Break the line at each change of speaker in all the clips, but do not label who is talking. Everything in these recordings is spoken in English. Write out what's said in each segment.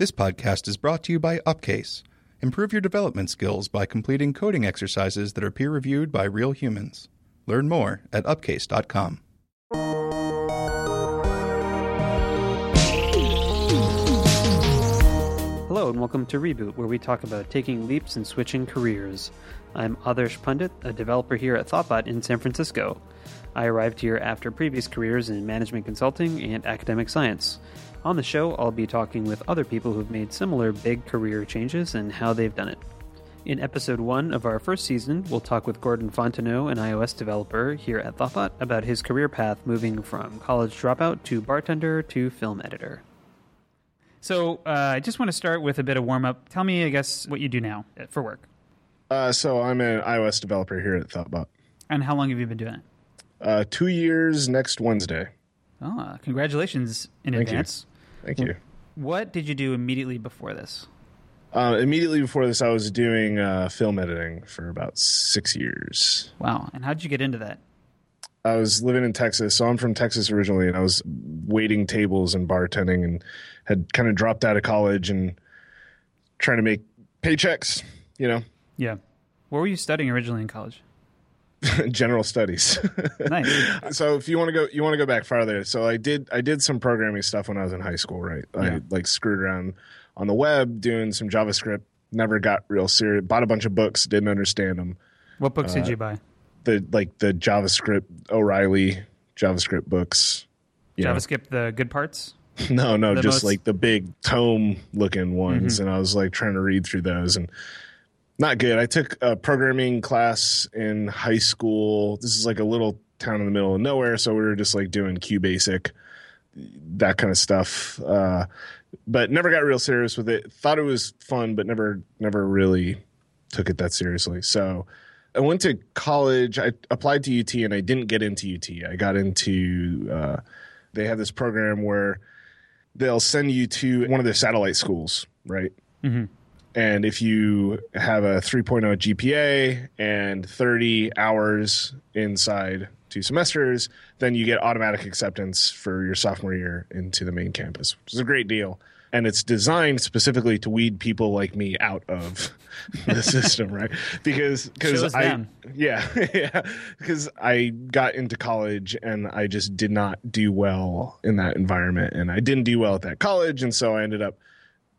This podcast is brought to you by Upcase. Improve your development skills by completing coding exercises that are peer reviewed by real humans. Learn more at upcase.com.
Hello and welcome to Reboot, where we talk about taking leaps and switching careers. I'm Adarsh Pandit, a developer here at Thoughtbot in San Francisco. I arrived here after previous careers in management consulting and academic science. On the show, I'll be talking with other people who've made similar big career changes and how they've done it. In episode one of our first season, we'll talk with Gordon Fontenot, an iOS developer here at Thoughtbot, about his career path moving from college dropout to bartender to film editor. So, uh, I just want to start with a bit of warm up. Tell me, I guess, what you do now for work.
Uh, so I'm an iOS developer here at Thoughtbot.
And how long have you been doing it?
Uh, two years next Wednesday.
Oh, uh, congratulations in
Thank you. Thank you.
What did you do immediately before this?
Uh, immediately before this, I was doing uh, film editing for about six years.
Wow. And how did you get into that?
I was living in Texas, so I'm from Texas originally, and I was waiting tables and bartending, and had kind of dropped out of college and trying to make paychecks. You know,
Yeah. What were you studying originally in college?
general studies.
Nice.
so if you want to go you want to go back farther so i did i did some programming stuff when i was in high school right
Yeah.
i like screwed around on the web doing some javascript never got real serious bought a bunch of books didn't understand them
What books
Uh,
did you buy?
the like the javascript o'reilly javascript books you know.
JavaScript, the good parts?
no no
The
just
most-
like the big tome looking ones
Mm-hmm.
and i was like trying to read through those and not good. I took a programming class in high school. This is like a little town in the middle of nowhere so we were just like doing qbasic that kind of stuff uh, but never got real serious with it. Thought it was fun but never never really took it that seriously. So i went to college. I applied to ut and i didn't get into ut i got into uh, they have this program where they'll send you to one of their satellite schools, right?
Mhm.
And if you have a 3.0 GPA and 30 hours inside two semesters, then you get automatic acceptance for your sophomore year into the main campus, which is a great deal. And it's designed specifically to weed people like me out of the system, right? Because because I
them.
yeah yeah because I got into college and I just did not do well in that environment, and I didn't do well at that college, and so I ended up,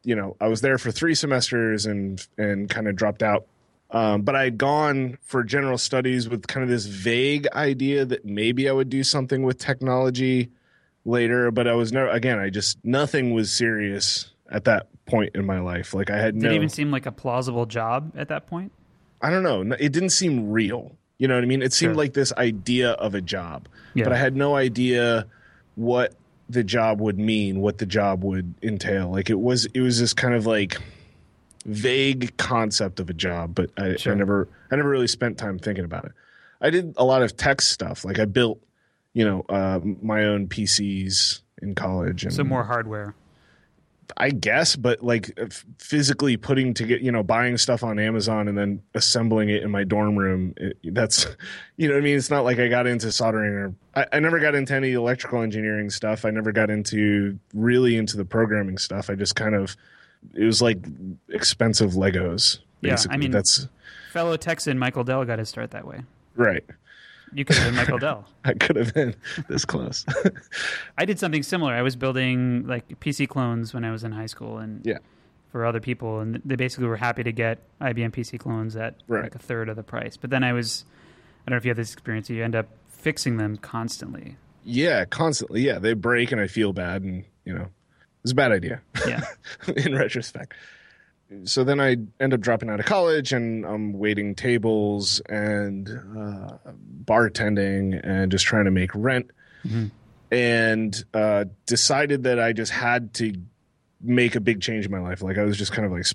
you know, I was there for three semesters and and kind of dropped out. Um, but I had gone for general studies with kind of this vague idea that maybe I would do something with technology later, but I was never again. I just nothing was serious at that point in my life. Like I had
Did
no
it even seem like a plausible job at that point?
I don't know. It didn't seem real. You know what I mean? It seemed
Sure.
like this idea of a job,
Yeah.
but I had no idea what the job would mean, what the job would entail. Like it was, it was this kind of like vague concept of a job, but I,
Sure.
I never, I never really spent time thinking about it. I did a lot of tech stuff. Like I built, you know, uh, my own PCs in college, and
So more hardware.
I guess, but like uh, physically putting to get, you know, buying stuff on Amazon and then assembling it in my dorm room. It, that's, you know I mean? It's not like I got into soldering or I, I never got into any electrical engineering stuff. I never got into really into the programming stuff. I just kind of, it was like expensive Legos.
Yeah, I
Basically.
mean-
that's
Fellow Texan Michael Dell got his start that way.
right.
You could have been Michael Dell.
I could have been this close.
I did something similar. I was building like PC clones when I was in high school, and
Yeah.
for other people, and they basically were happy to get IBM PC clones at
Right.
like a third of the price. But then I was, I don't know if you have this experience. You end up fixing them constantly.
yeah, constantly. Yeah, they break and I feel bad, and you know, it's a bad idea.
Yeah,
in retrospect. So then I end up dropping out of college and I'm waiting tables and uh, bartending and just trying to make rent. And uh, decided that I just had to make a big change in my life. Like I was just kind of like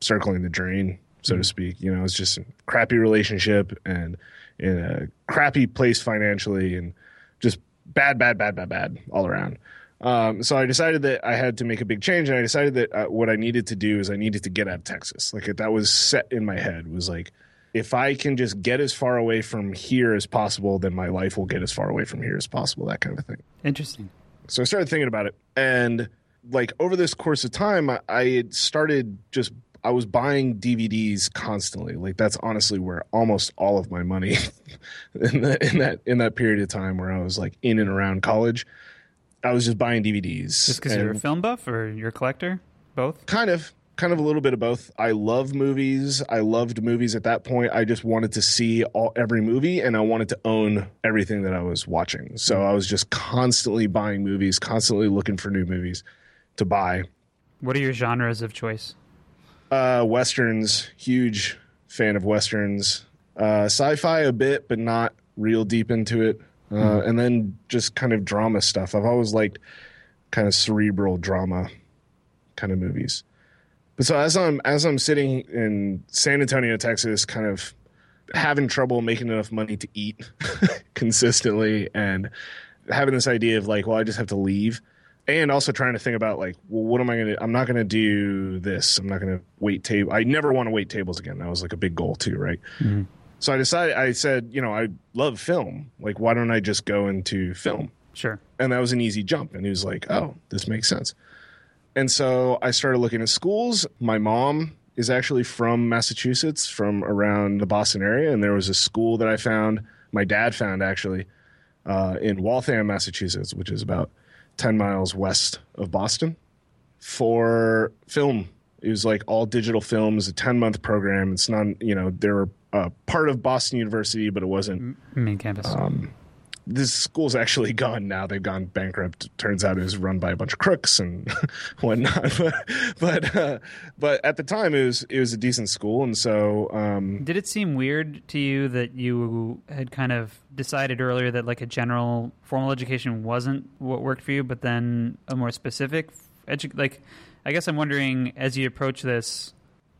circling the drain, so to speak. You know, it was just a crappy relationship and in a crappy place financially and just bad, bad, bad, bad, bad all around. Um, so I decided that I had to make a big change, and I decided that uh, what I needed to do is I needed to get out of Texas. Like that was set in my head. Was like, if I can just get as far away from here as possible, then my life will get as far away from here as possible. That kind of thing.
interesting.
So I started thinking about it, and like over this course of time, I, I had started just I was buying DVDs constantly. Like that's honestly where almost all of my money in, the, in that in that period of time where I was like in and around college, I was just buying DVDs.
Just because you're a film buff or you're a collector, both.
Kind of, kind of a little bit of both. I love movies. I loved movies at that point. I just wanted to see all every movie, and I wanted to own everything that I was watching. So I was just constantly buying movies, constantly looking for new movies to buy.
What are your genres of choice?
Uh, westerns, huge fan of westerns. Uh, sci-fi a bit, but not real deep into it. Uh, And then just kind of drama stuff. I've always liked kind of cerebral drama kind of movies. But so as I'm as I'm sitting in San Antonio, Texas, kind of having trouble making enough money to eat consistently, and having this idea of like, well, I just have to leave. And also trying to think about like well what am i going to i'm not going to do this. I'm not going to wait table i never want to wait tables again. That was like a big goal too right so i decided i said you know i love film. Like why don't i just go into film?
Sure.
and that was an easy jump. And he was like oh this makes sense. And so i started looking at schools. My mom is actually from massachusetts from around the boston area. And there was a school that i found my dad found actually uh, in waltham massachusetts which is about 10 miles west of boston for film. It was like all digital films a 10 month program. It's not you know they're uh, part of boston university but it wasn't
Main campus.
Um, this school's actually gone now. They've gone bankrupt. Turns out it was run by a bunch of crooks and whatnot. But but, uh, but at the time, it was it was a decent school, and so um,
Did it seem weird to you that you had kind of decided earlier that like a general formal education wasn't what worked for you, but then a more specific edu- like I guess I'm wondering as you approach this,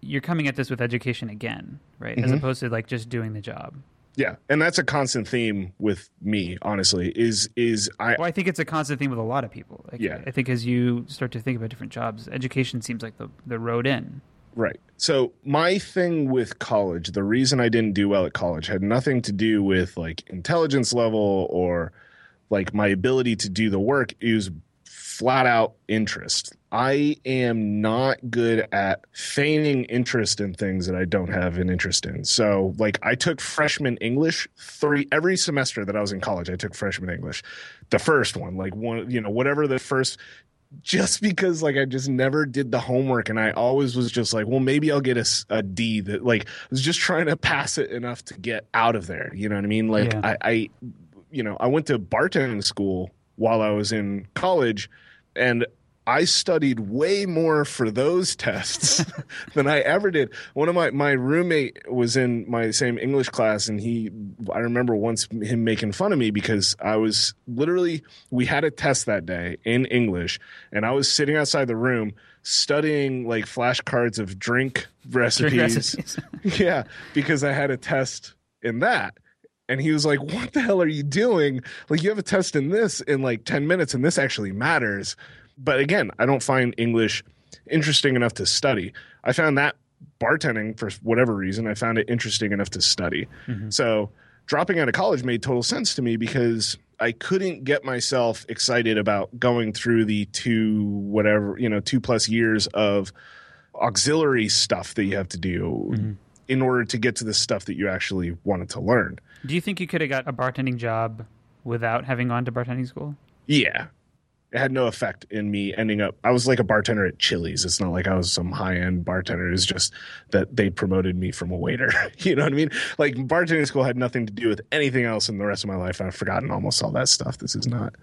you're coming at this with education again, right? As mm-hmm. opposed to like just doing the job.
yeah, and that's a constant theme with me. Honestly, is is I
Well, I think it's a constant theme with a lot of people. Like,
Yeah.
I think as you start to think about different jobs, education seems like the the road in.
Right. So my thing with college, the reason I didn't do well at college had nothing to do with like intelligence level or like my ability to do the work. It was flat out interest. I am not good at feigning interest in things that I don't have an interest in. So like I took freshman English three every semester that I was in college, I took freshman English. The first one, like one, you know, whatever the first just because like I just never did the homework and I always was just like, well, maybe I'll get a, a D that like I was just trying to pass it enough to get out of there. You know what I mean? Like
Yeah.
I, I, you know, I went to bartending school while I was in college and I studied way more for those tests than I ever did. One of my my roommate was in my same English class, and he I remember once him making fun of me because I was literally we had a test that day in English, and I was sitting outside the room studying like flashcards of drink recipes.
Drink recipes.
yeah, because I had a test in that. And he was like, What the hell are you doing? Like, you have a test in this in like 10 minutes, and this actually matters. But again, I don't find English interesting enough to study. I found that bartending, for whatever reason, I found it interesting enough to study. Mm-hmm. So dropping out of college made total sense to me because I couldn't get myself excited about going through the two, whatever, you know, two plus years of auxiliary stuff that you have to do mm-hmm. in order to get to the stuff that you actually wanted to learn.
Do you think you could have got a bartending job without having gone to bartending school?
Yeah. It had no effect in me ending up. I was like a bartender at Chili's. It's not like I was some high end bartender. It's just that they promoted me from a waiter. you know what I mean? Like bartending school had nothing to do with anything else in the rest of my life. I've forgotten almost all that stuff. This is not,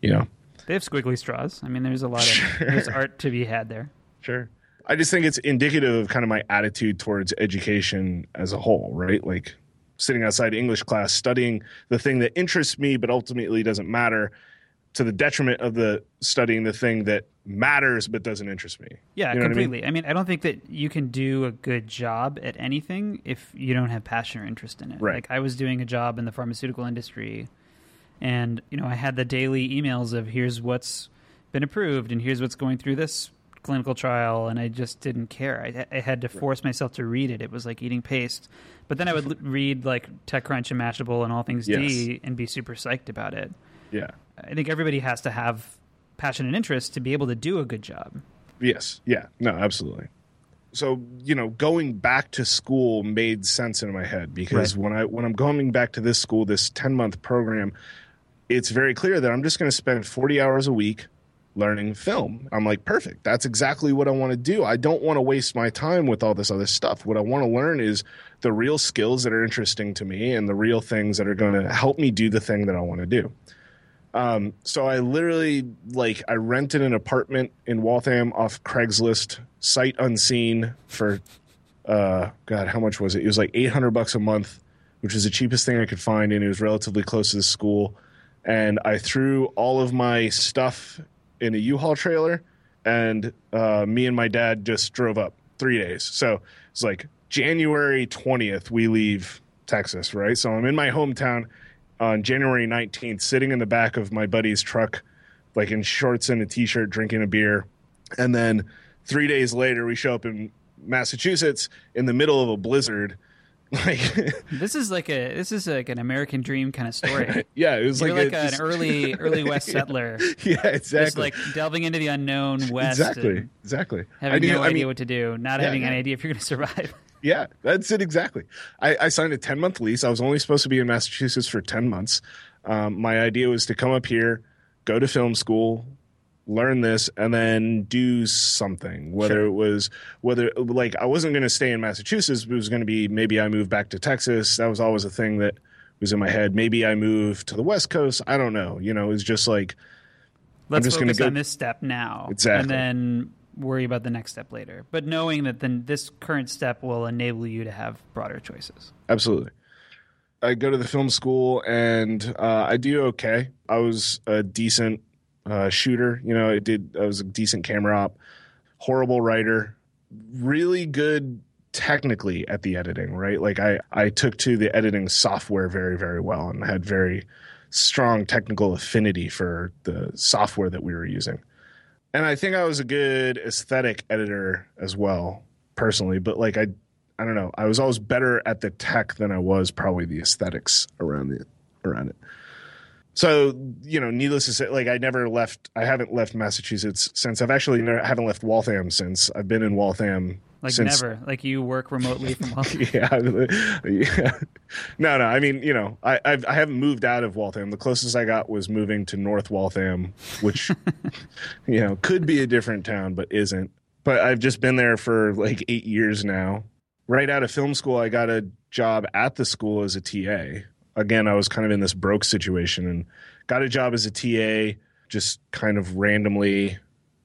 you know.
They have squiggly straws. I mean, there's a lot of there's art to be had there.
Sure. I just think it's indicative of kind of my attitude towards education as a whole, right? Like sitting outside English class, studying the thing that interests me, but ultimately doesn't matter to the detriment of the studying the thing that matters but doesn't interest me.
Yeah,
You know what I mean?
completely. I mean? I don't think that you can do a good job at anything if you don't have passion or interest in it.
Right.
Like I was doing a job in the pharmaceutical industry, and you know I had the daily emails of here's what's been approved and here's what's going through this clinical trial, and I just didn't care. I, I had to force myself to read it. It was like eating paste. But then I would read like TechCrunch and Mashable and
AllThingsD
and be super psyched about it.
Yeah.
I think everybody has to have passion and interest to be able to do a good job.
Yes. Yeah. No, absolutely. So, you know, going back to school made sense in my head because
Right.
when I when I'm going back to this school, this 10-month program, it's very clear that I'm just going to spend 40 hours a week learning film. I'm like, perfect. That's exactly what I want to do. I don't want to waste my time with all this other stuff. What I want to learn is the real skills that are interesting to me and the real things that are going to help me do the thing that I want to do. Um, so I literally like I rented an apartment in Waltham off Craigslist, sight unseen for uh God, how much was it? It was like eight hundred bucks a month, which was the cheapest thing I could find, and it was relatively close to the school. And I threw all of my stuff in a U-Haul trailer, and uh, me and my dad just drove up three days. So it's like January twentieth, we leave Texas, right? So I'm in my hometown on January 19th, sitting in the back of my buddy's truck, like in shorts and a t shirt, drinking a beer. And then three days later, we show up in Massachusetts in the middle of a blizzard. Like,
This is like a this is like an American dream kind of story.
yeah, it was
You're
like,
like,
a-
an
just-
early early West settler,
yeah, exactly.
just like delving into the unknown West,
exactly. Exactly.
having
I knew-
no
I
idea
mean,
what to do, not
Yeah,
having
yeah.
any idea if you're going to survive.
Yeah, that's it exactly. I, I signed a 10 month lease. I was only supposed to be in Massachusetts for 10 months. Um, my idea was to come up here, go to film school, learn this, and then do something. Whether
Sure.
it was, whether, like, I wasn't going to stay in Massachusetts, it was going to be maybe I moved back to Texas. That was always a thing that was in my head. Maybe I moved to the West Coast. I don't know. You know, it was just like,
Let's
just gonna
focus
go-
on this step now,
Exactly.
and then worry about the next step later. But knowing that then this current step will enable you to have broader choices.
Absolutely. I go to the film school and uh, I do okay. I was a decent uh, shooter. You know, I did. I was a decent camera op. Horrible writer. Really good technically at the editing. Right. Like I I took to the editing software very very well and had very strong technical affinity for the software that we were using. And I think I was a good aesthetic editor as well, personally. But like I I don't know. I was always better at the tech than I was probably the aesthetics around the around it. So you know, needless to say, like I never left. I haven't left Massachusetts since. I've actually never, haven't left Waltham since. I've been in Waltham
Like
since.
never, like you work remotely from home.
Yeah, yeah. No, no. I mean, you know, I I've, I haven't moved out of Waltham. The closest I got was moving to North Waltham, which you know could be a different town, but isn't. But I've just been there for like eight years now. Right out of film school, I got a job at the school as a TA. Again, I was kind of in this broke situation and got a job as a TA, just kind of randomly.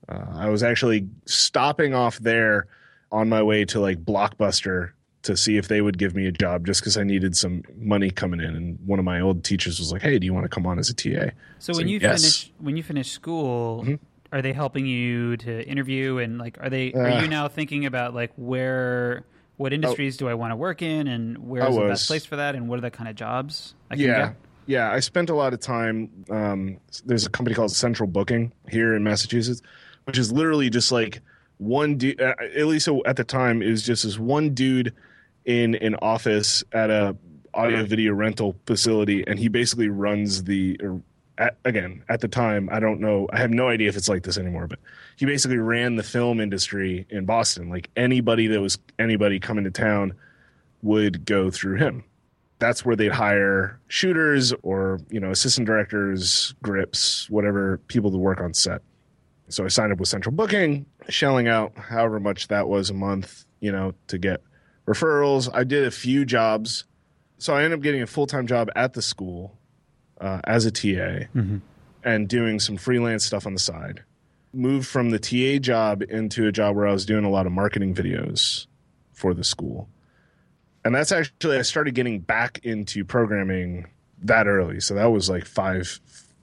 Uh, I was actually stopping off there on my way to like Blockbuster to see if they would give me a job just because I needed some money coming in. And one of my old teachers was like, "Hey, do you want to come on as a TA?"
So when you
yes.
finish when you finish school,
Mhm.
are they helping you to interview and like are they
Uh.
are you now thinking about like where what industries do I want to work in and where's the best place for that and what are the kind of jobs I can
yeah.
get?
yeah i spent a lot of time um, there's a company called central booking here in massachusetts which is literally just like one dude uh, at least at the time it was just this one dude in an office at a audio video rental facility and he basically runs the or at, again at the time i don't know i have no idea if it's like this anymore but he basically ran the film industry in boston. Like anybody that was anybody coming to town would go through him. That's where they'd hire shooters or you know assistant directors grips whatever people to work on set. So i signed up with central booking shelling out however much that was a month you know to get referrals. I did a few jobs. So i ended up getting a full-time job at the school uh, as a ta and doing some freelance stuff on the side moved from the ta job into a job where i was doing a lot of marketing videos for the school and that's actually I started getting back into programming that early. So that was like five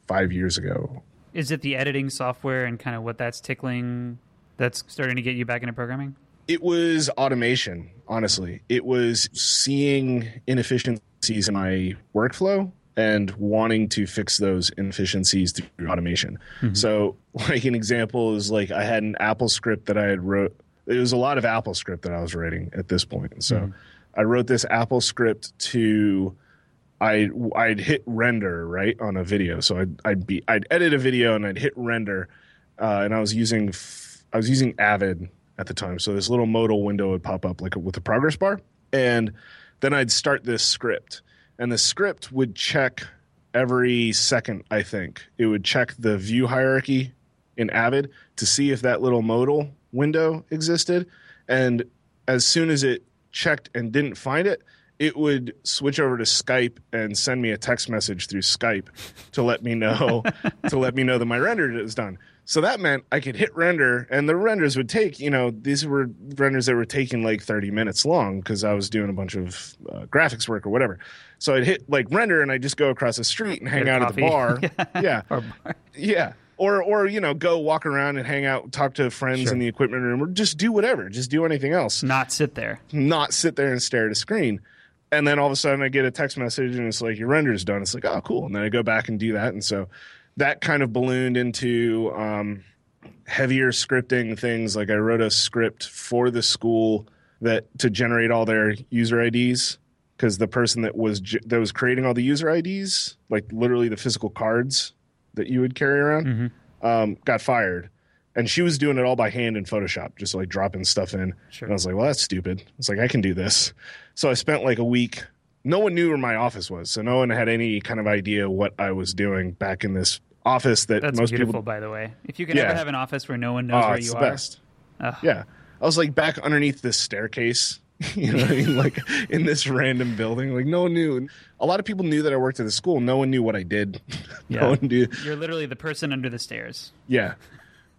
five years ago.
Is it the editing software and kind of what that's tickling that's starting to get you back into programming?
It was automation, honestly. It was seeing inefficiencies in my workflow and wanting to fix those inefficiencies through automation. So, like an example is like I had an AppleScript that I had wrote. It was a lot of AppleScript that I was writing at this point. So, I wrote this AppleScript to I I'd hit render right on a video. So I'd I'd be I'd edit a video and I'd hit render, uh, and I was using f- I was using Avid at the time. So this little modal window would pop up like with a progress bar, and then I'd start this script, and the script would check every second. I think it would check the view hierarchy in Avid to see if that little modal window existed, and as soon as it checked and didn't find it, it would switch over to Skype and send me a text message through Skype to let me know to let me know that my render is done. So that meant I could hit render, and the renders would take, you know, these were renders that were taking like 30 minutes long because I was doing a bunch of uh, graphics work or whatever. So I'd hit like render, and I'd just go across the street and hang
Get
out at the bar.
coffee.
yeah,
Or bar.
yeah. Or, or you know, go walk around and hang out, talk to friends
Sure.
in the equipment room, or just do whatever. Just do anything else
Not sit there.
not sit there and stare at a screen. And then all of a sudden I get a text message and it's like your render's done. It's like, oh cool. And then I go back and do that. And so that kind of ballooned into um, heavier scripting things. Like I wrote a script for the school that to generate all their user IDs because the person that was that was creating all the user IDs, like literally the physical cards that you would carry around, um, got fired. And she was doing it all by hand in Photoshop, just like dropping stuff in.
Sure.
And I was like, well, that's stupid. It's like, I can do this. So I spent like a week. No one knew where my office was. So no one had any kind of idea what I was doing back in this office that
That's
most
beautiful,
people.
by the way. If you could
Yeah.
ever have an office where no one knows
Oh,
where
it's
you
the
are,
best.
Ugh.
Yeah. I was like back underneath this staircase, you know what I mean? Like in this random building. Like no one knew. A lot of people knew that I worked at the school. No one knew what I did.
Yeah.
no one knew.
you're literally the person under the stairs.
Yeah.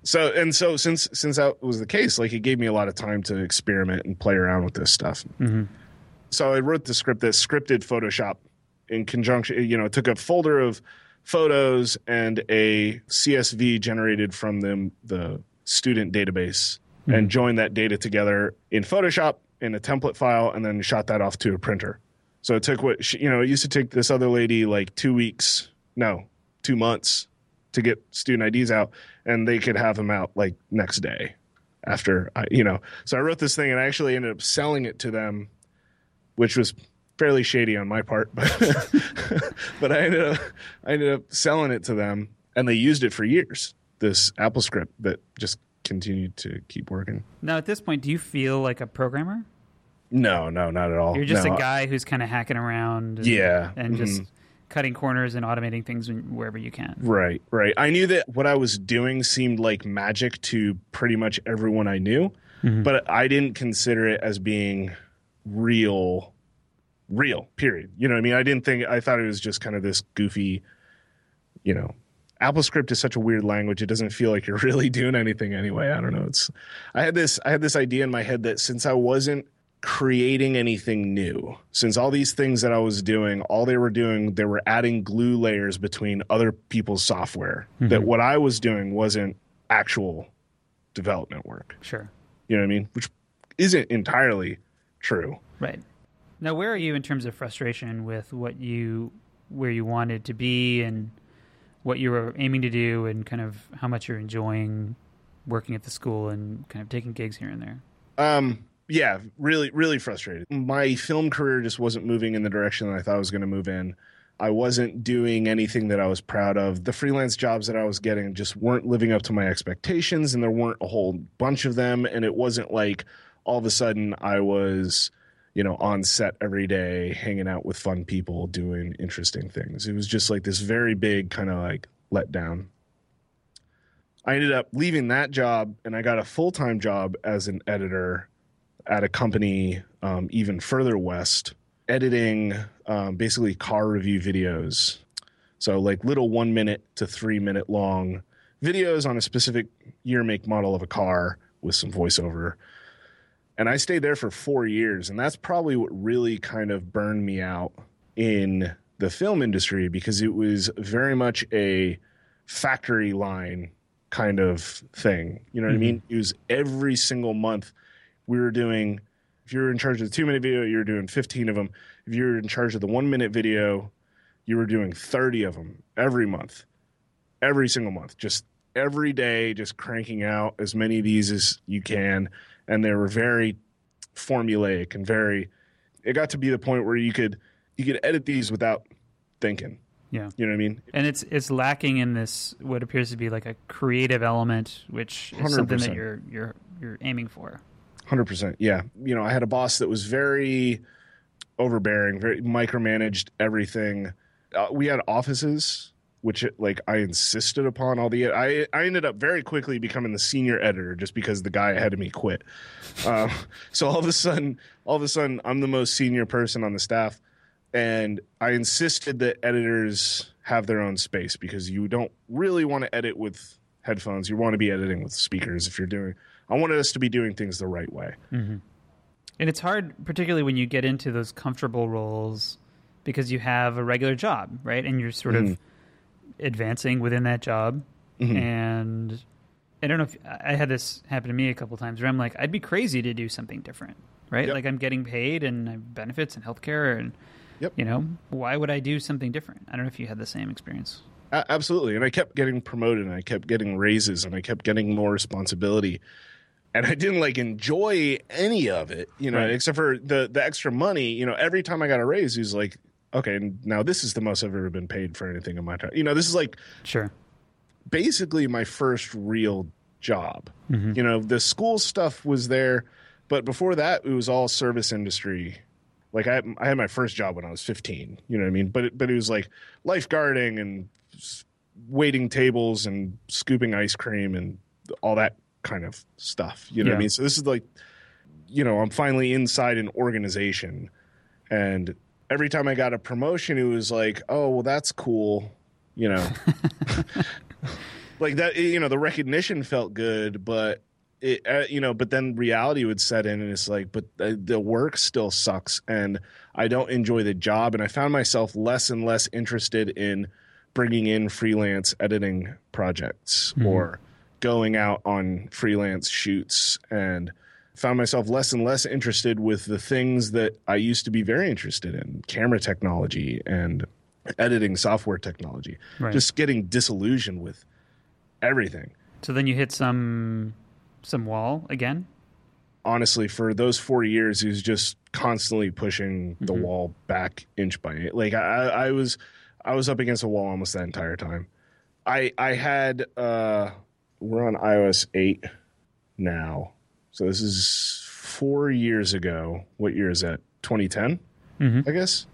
So and so since since that was the case, like it gave me a lot of time to experiment and play around with this stuff. Mm-hmm. So I wrote the script that scripted Photoshop in conjunction. You know, took a folder of photos and a CSV generated from them the student database hmm. and joined that data together in Photoshop in a template file and then shot that off to a printer. So it took what she, you know, it used to take this other lady like two weeks, no, two months to get student IDs out, and they could have them out like next day after I, you know. So I wrote this thing, and I actually ended up selling it to them, which was fairly shady on my part, but but I ended up I ended up selling it to them, and they used it for years. This AppleScript that just continued to keep working.
Now, at this point, do you feel like a programmer?
No, no, not at all.
You're just
No,
a guy who's kind of hacking around. And,
Yeah,
And just
mhm.
cutting corners and automating things wherever you can.
Right, right. I knew that what I was doing seemed like magic to pretty much everyone I knew, but I didn't consider it as being real, real, period. You know what I mean? I didn't think, I thought it was just kind of this goofy, you know. AppleScript is such a weird language. It doesn't feel like you're really doing anything anyway. I don't know. It's I had this I had this idea in my head that since I wasn't creating anything new. Since all these things that I was doing, all they were doing, they were adding glue layers between other people's software. That mm-hmm. what I was doing wasn't actual development work.
Sure.
You know what I mean? Which isn't entirely true.
Right. Now, where are you in terms of frustration with what you, where you wanted to be and what you were aiming to do and kind of how much you're enjoying working at the school and kind of taking gigs here and there?
Um, yeah, really, really frustrated. My film career just wasn't moving in the direction that I thought I was going to move in. I wasn't doing anything that I was proud of. The freelance jobs that I was getting just weren't living up to my expectations, and there weren't a whole bunch of them. And it wasn't like all of a sudden I was, you know, on set every day, hanging out with fun people, doing interesting things. It was just like this very big kind of like letdown. I ended up leaving that job and I got a full time job as an editor at a company um, even further west, editing um, basically car review videos. So, like little one minute to three minute long videos on a specific year, make, model of a car with some voiceover. And I stayed there for four years. And that's probably what really kind of burned me out in the film industry because it was very much a factory line kind of thing. You know what I mm-hmm. mean? It was every single month we were doing, if you were in charge of the two minute video, you were doing 15 of them. If you were in charge of the one minute video, you were doing 30 of them every month, every single month, just every day, just cranking out as many of these as you can. And they were very formulaic and very, it got to be the point where you could, you could edit these without thinking.
Yeah.
You know what I mean?
And it's it's lacking in this what appears to be like a creative element, which is something that you're you're you're aiming for.
Hundred percent. Yeah. You know, I had a boss that was very overbearing, very micromanaged everything. Uh, we had offices, which like I insisted upon all the. I I ended up very quickly becoming the senior editor just because the guy ahead of me quit. Uh, so all of a sudden, all of a sudden, I'm the most senior person on the staff, and I insisted that editors have their own space because you don't really want to edit with headphones. You want to be editing with speakers if you're doing. I wanted us to be doing things the right way.
And it's hard, particularly when you get into those comfortable roles, because you have a regular job, right? And you're sort of advancing within that job. Mm-hmm. And I don't know if I had this happen to me a couple times where I'm like, I'd be crazy to do something different, right?
Yep.
Like I'm getting paid and benefits and healthcare, and
Yep.
you know, why would I do something different? I don't know if you had the same experience.
Absolutely. And I kept getting promoted and I kept getting raises and I kept getting more responsibility. And I didn't like enjoy any of it, you know,
Right.
except for the the extra money. You know, every time I got a raise, he was like, okay, and now this is the most I've ever been paid for anything in my time. You know, this is like
Sure.
basically my first real job.
Mm-hmm.
You know, the school stuff was there, but before that, it was all service industry. Like I, I had my first job when I was 15. You know what I mean? But it, but it was like lifeguarding and waiting tables and scooping ice cream and all that kind of stuff. You know what I mean? So this is like, you know, I'm finally inside an organization, and every time I got a promotion, it was like, oh well, that's cool. You know, like that you know the recognition felt good but it uh, you know but then reality would set in and it's like but the, the work still sucks and i don't enjoy the job. And i found myself less and less interested in bringing in freelance editing projects or going out on freelance shoots. And found myself less and less interested with the things that i used to be very interested in camera technology and editing software technology
Right.
just getting disillusioned with everything.
So then you hit some some wall again.
Honestly, for those four years, he was just constantly pushing the wall back inch by inch. Like I, I was, I was up against a wall almost that entire time. I, I had, uh, we're on iOS eight now, so this is four years ago. What year is that? 2010,
Mhm.
I guess,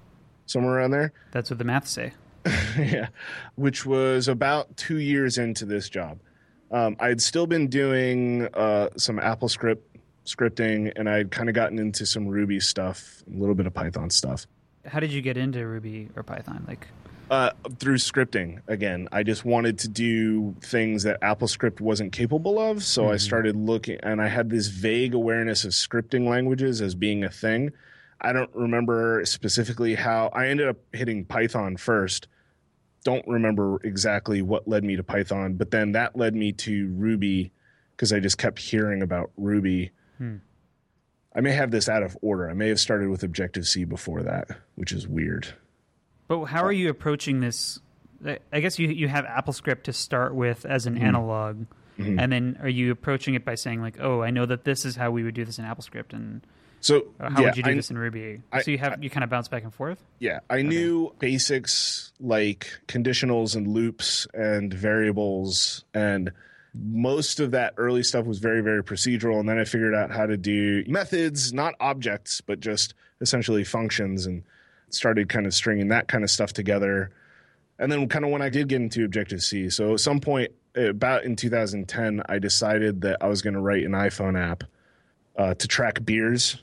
somewhere around there.
That's what the math say.
yeah, which was about two years into this job. Um, I'd still been doing uh, some AppleScript scripting, and I'd kind of gotten into some Ruby stuff, a little bit of Python stuff.
How did you get into Ruby or Python? Like,
Uh, through scripting again, I just wanted to do things that AppleScript wasn't capable of, so I started looking, and I had this vague awareness of scripting languages as being a thing. I don't remember specifically how I ended up hitting Python first. Don't remember exactly what led me to Python, but then that led me to Ruby because I just kept hearing about Ruby. I may have this out of order. I may have started with Objective C before that, which is weird.
But how are you approaching this? I guess you you have AppleScript to start with as an mm-hmm. analog, mm-hmm. and then are you approaching it by saying like, oh, I know that this is how we would do this in AppleScript, and
So
how
yeah,
would you do
I-
this in Ruby?
I-
so you have you kind of bounce back and forth.
Yeah, I knew basics like conditionals and loops and variables and most of that early stuff was very very procedural and then I figured out how to do methods, not objects, but just essentially functions and started kind of stringing that kind of stuff together. And then kind of when I did get into Objective C, so at some point about in 2010 I decided that I was going to write an iPhone app uh, to track beers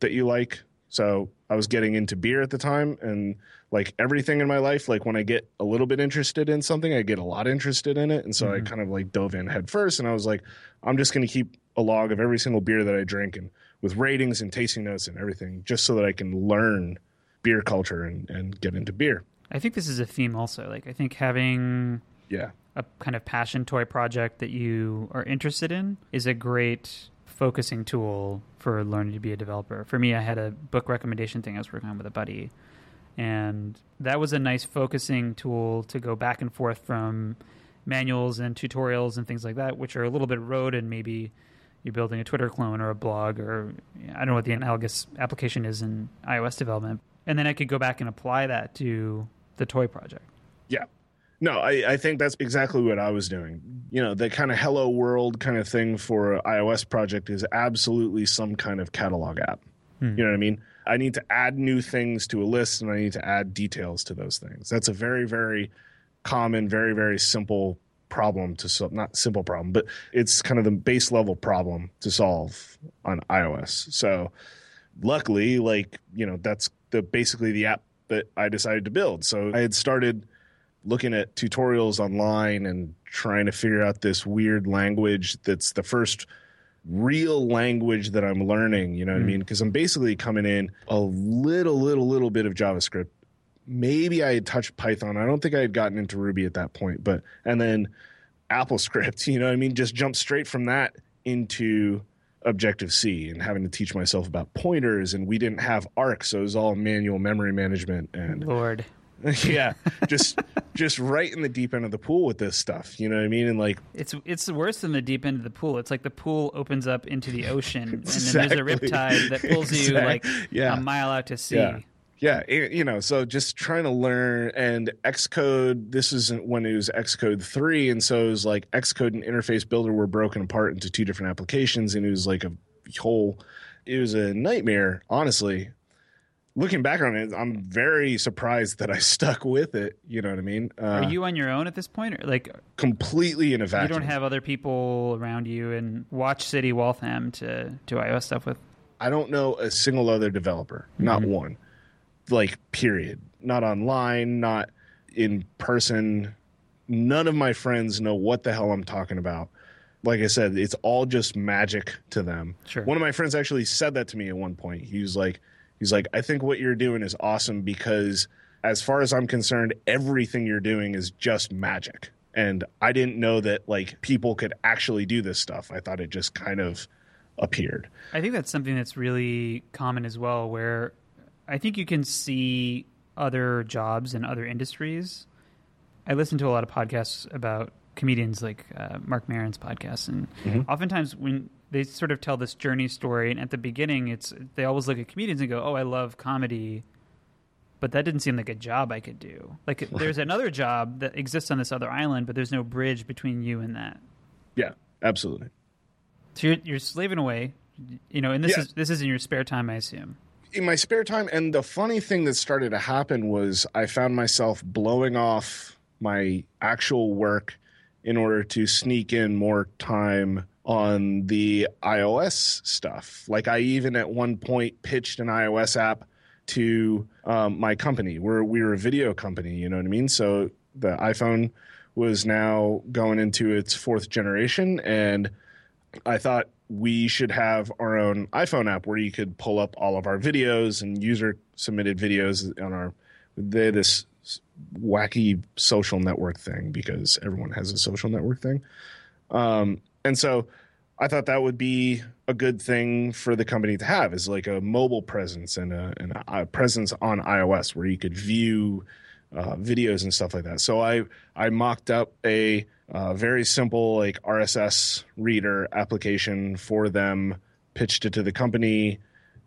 that you like. So I was getting into beer at the time and like everything in my life, like when I get a little bit interested in something, I get a lot interested in it. And so I kind of like dove in head first and I was like, I'm just going to keep a log of every single beer that I drink and with ratings and tasting notes and everything, just so that I can learn beer culture and, and get into beer.
I think this is a theme also. Like I think having
Yeah.
a kind of passion toy project that you are interested in is a great focusing tool for learning to be a developer. For me, I had a book recommendation thing I was working on with a buddy, and that was a nice focusing tool to go back and forth from manuals and tutorials and things like that, which are a little bit rote and maybe you're building a Twitter clone or a blog or I don't know what the analogous application is in iOS development. And then I could go back and apply that to the toy project.
Yeah. No, I, I think that's exactly what I was doing. You know, the kind of hello world kind of thing for iOS project is absolutely some kind of catalog app. Hmm. You know what I mean? I need to add new things to a list and I need to add details to those things. That's a very, very common, very, very simple problem to solve. Not simple problem, but it's kind of the base level problem to solve on iOS. So luckily, like, you know, that's the basically the app that I decided to build. So I had started looking at tutorials online and trying to figure out this weird language that's the first real language that I'm learning, you know what I hmm. mean? Because I'm basically coming in a little, little, little bit of JavaScript. Maybe I had touched Python. I don't think I had gotten into Ruby at that point, but and then AppleScript, you know what I mean? Just jump straight from that into Objective C and having to teach myself about pointers and we didn't have Arc, so it was all manual memory management and
Lord.
yeah, just just right in the deep end of the pool with this stuff. You know what I mean? And like,
It's it's worse than the deep end of the pool. It's like the pool opens up into the ocean, and then there's a riptide that pulls you like
yeah.
a mile out to sea.
yeah, yeah, it- you know. So just trying to learn and Xcode. This isn't when it was Xcode three, and so it was like Xcode and Interface Builder were broken apart into two different applications, and it was like a whole. It was a nightmare, honestly. Looking back on it, I'm very surprised that I stuck with it. You know what I mean? Uh,
Are you on your own at this point, or like
completely in a vacuum?
you don't have other people around you and Watch City Waltham to do iOS stuff with?
I don't know a single other developer, not one. Like, period. Not online, not in person. None of my friends know what the hell I'm talking about. Like I said, it's all just magic to them.
Sure.
One of my friends actually said that to me at one point. He was like, he's like, I think what you're doing is awesome because as far as I'm concerned, everything you're doing is just magic. And I didn't know that like people could actually do this stuff. I thought it just kind of appeared.
I think that's something that's really common as well, where I think you can see other jobs in other industries. I listen to a lot of podcasts about comedians like uh, Marc Maron's podcast, and oftentimes when they sort of tell this journey story, and at the beginning, it's they always look at comedians and go, "Oh, I love comedy." But that didn't seem like a job I could do. Like, there's another job that exists on this other island, but there's no bridge between you and that.
Yeah, absolutely.
So you're, you're slaving away, you know, and this
Yeah.
is this is in your spare time, I assume.
In my spare time and the funny thing that started to happen was i found myself blowing off my actual work in order to sneak in more time on the ios stuff. Like i even at one point pitched an ios app to um, my company. We're we were a video company you know what i mean? So the iphone was now going into its fourth generation and I thought we should have our own iPhone app where you could pull up all of our videos and user submitted videos on our they this wacky social network thing because everyone has a social network thing. Um, and so I thought that would be a good thing for the company to have is like a mobile presence and a, and a, presence on iOS where you could view uh, videos and stuff like that. So I I mocked up a uh, very simple like RSS reader application for them, pitched it to the company.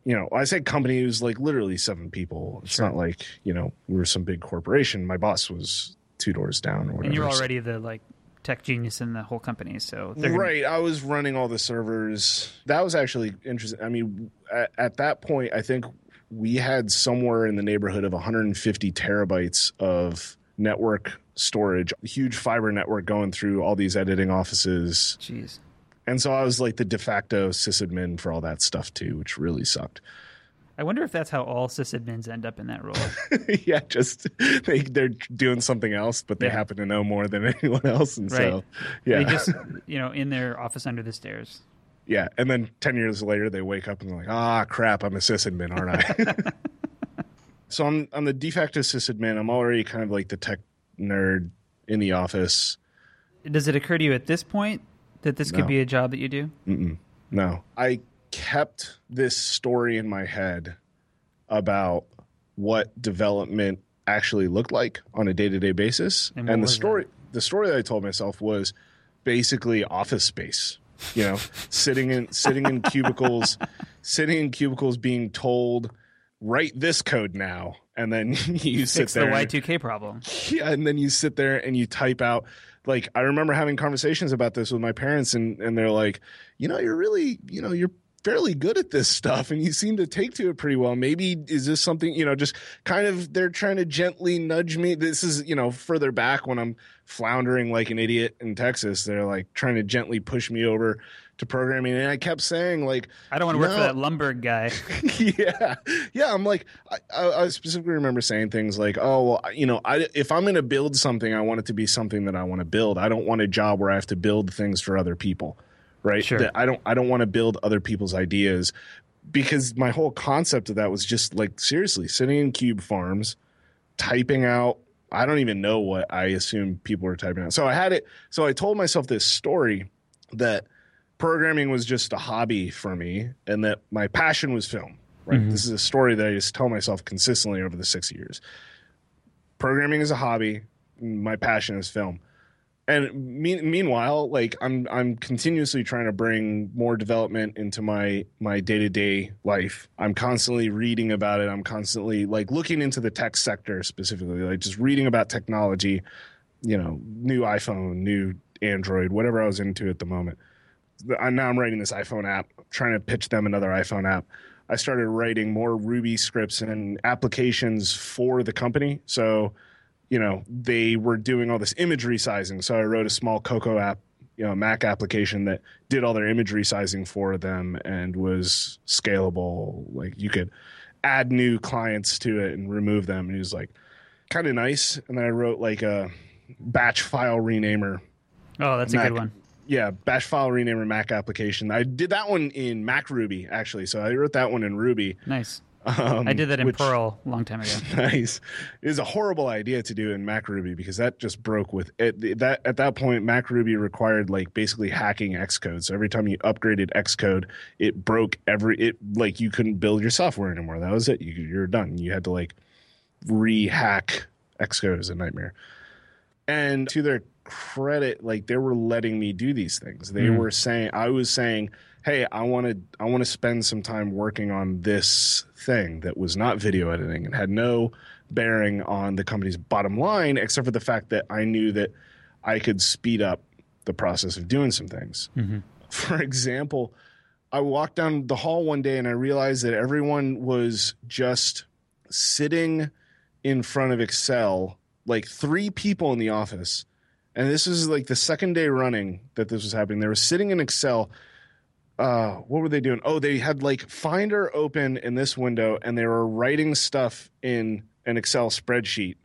You know, I say company was like literally seven people. It's not like you know we were some big corporation. My boss was two doors down or whatever.
And you're already the like tech genius in the whole company, so they're gonna-
right i was running all the servers that was actually interesting i mean at, at that point i think we had somewhere in the neighborhood of 150 terabytes of network storage huge fiber network going through all these editing offices
Jeez.
and so i was like the de facto sysadmin for all that stuff too which really sucked
I wonder if that's how all sysadmins end up in that role.
yeah just they, they're doing something else but they
Yeah.
happen to know more than anyone else and so yeah
They just, you know, in their office under the stairs.
Yeah, and then ten years later, they wake up and they're like, "Ah, crap! I'm a sysadmin, aren't I?" So I'm I'm the de facto sysadmin. I'm already kind of like the tech nerd in the office.
Does it occur to you at this point that this could
No.
be a job that you do?
No, I kept this story in my head about what development actually looked like on a day to day basis,
And
and, the story the story that I told myself was basically office space. You know, sitting in sitting in cubicles, sitting in cubicles, being told write this code now and then you sit
Fix the
there
Y2K problem.
yeah, and then you sit there and you type out like I remember having conversations about this with my parents and and they're like, you know, you're really, you know, you're fairly good at this stuff and you seem to take to it pretty well. Maybe is this something, you know, just kind of they're trying to gently nudge me. This is, you know, further back when I'm floundering like an idiot in Texas. They're like trying to gently push me over to programming and I kept saying like
I don't want to work
No.
for that Lumbergh guy.
yeah yeah i'm like I, I, I specifically remember saying things like oh well you know I, if i'm going to build something i want it to be something that i want to build i don't want a job where i have to build things for other people right
Sure.
That i don't i don't want to build other people's ideas because my whole concept of that was just like seriously sitting in cube farms typing out i don't even know what i assume people were typing out so i had it so i told myself this story that programming was just a hobby for me and that my passion was film right? Mm-hmm. This is a story that i just tell myself consistently over the six years. Programming is a hobby. My passion is film. And mean, meanwhile like i'm i'm continuously trying to bring more development into my my day-to-day life. I'm constantly reading about it. I'm constantly like looking into the tech sector specifically like just reading about technology you know new iphone new android whatever i was into at the moment Uh, now i'm writing this iphone app trying to pitch them another iphone app. I started writing more ruby scripts and applications for the company. So you know they were doing all this image resizing so i wrote a small cocoa app you know mac application that did all their image resizing for them and was scalable. Like you could add new clients to it and remove them. And it was like kind of nice. And then i wrote like a batch file renamer.
Oh, that's a good one.
Yeah, bash file renamer Mac application. I did that one in MacRuby actually. So I wrote that one in Ruby.
Nice.
Um,
I did that in
which-
Perl a long time ago.
Nice. It was a horrible idea to do in MacRuby because that just broke with it. That at that point, MacRuby required like basically hacking Xcode. So every time you upgraded Xcode, it broke every it like you couldn't build your software anymore. That was it. You, you're done. You had to like re-hack Xcode. It was a nightmare. And to their credit, like they were letting me do these things. They
Mm.
were saying, I was saying, hey, I want to, I want to spend some time working on this thing that was not video editing and had no bearing on the company's bottom line, except for the fact that I knew that I could speed up the process of doing some things. For example, I walked down the hall one day and I realized that everyone was just sitting in front of Excel, like three people in the office. And this is like the second day running that this was happening. They were sitting in Excel. Uh, what were they doing? Oh, they had like Finder open in this window and they were writing stuff in an Excel spreadsheet,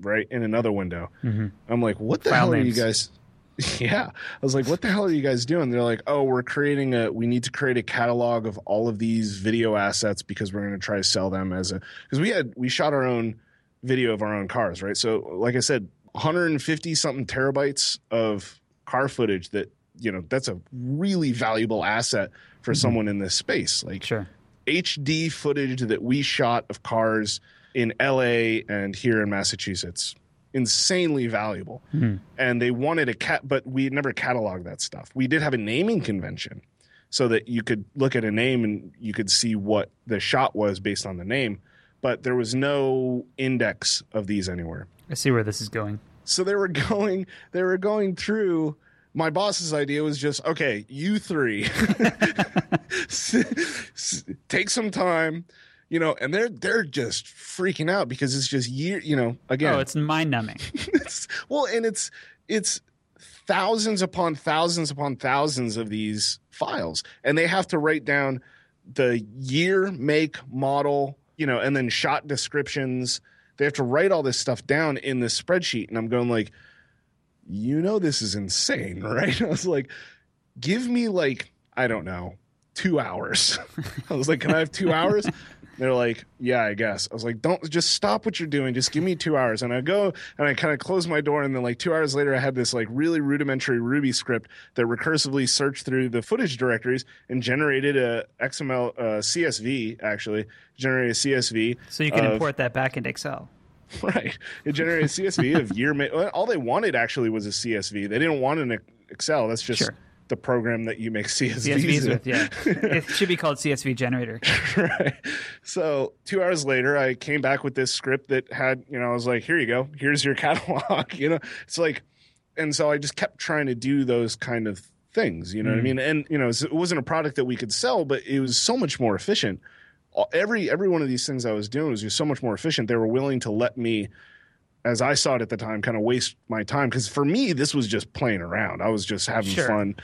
right? In another window. I'm like, what the
File
hell are you guys? Yeah. I was like, what the hell are you guys doing? They're like, oh, we're creating a, we need to create a catalog of all of these video assets because we're going to try to sell them as a, because we had, we shot our own video of our own cars, right? So, like I said, 150 something terabytes of car footage that, you know, that's a really valuable asset for mm-hmm. someone in this space. Like,
Sure.
HD footage that we shot of cars in LA and here in Massachusetts. Insanely valuable. Mm-hmm. And they wanted a cat, but we never cataloged that stuff. We did have a naming convention so that you could look at a name and you could see what the shot was based on the name, but there was no index of these anywhere.
I see where this is going.
So they were going they were going through my boss's idea was just okay, you three take some time, you know, and they're they're just freaking out because it's just year, you know, again.
Oh, it's mind numbing.
well, and it's it's thousands upon thousands upon thousands of these files, and they have to write down the year, make, model, you know, and then shot descriptions. They have to write all this stuff down in this spreadsheet, and I'm going like, you know, this is insane, right? I was like, give me like I don't know, two hours. I was like, can I have two hours? They're like, yeah, I guess. I was like, don't just stop what you're doing. Just give me two hours. And I go and I kind of close my door. And then like two hours later, I had this like really rudimentary Ruby script that recursively searched through the footage directories and generated a XML uh, CSV. Actually, generated a CSV.
So you can
of-
import that back into Excel.
Right. It generated a CSV of year. All they wanted actually was a CSV. They didn't want an Excel. That's just
Sure.
The program that you make CSVs,
CSVs with, yeah. it should be called CSV generator.
right. So two hours later, I came back with this script that had, you know, I was like, here you go. Here's your catalog. you know, it's like, and so I just kept trying to do those kind of things. You know what I mm. mean? And you know, it wasn't a product that we could sell, but it was so much more efficient. Every every one of these things I was doing was just so much more efficient. They were willing to let me as I saw it at the time, kind of waste my time. Because for me, this was just playing around. I was just having
Sure.
fun.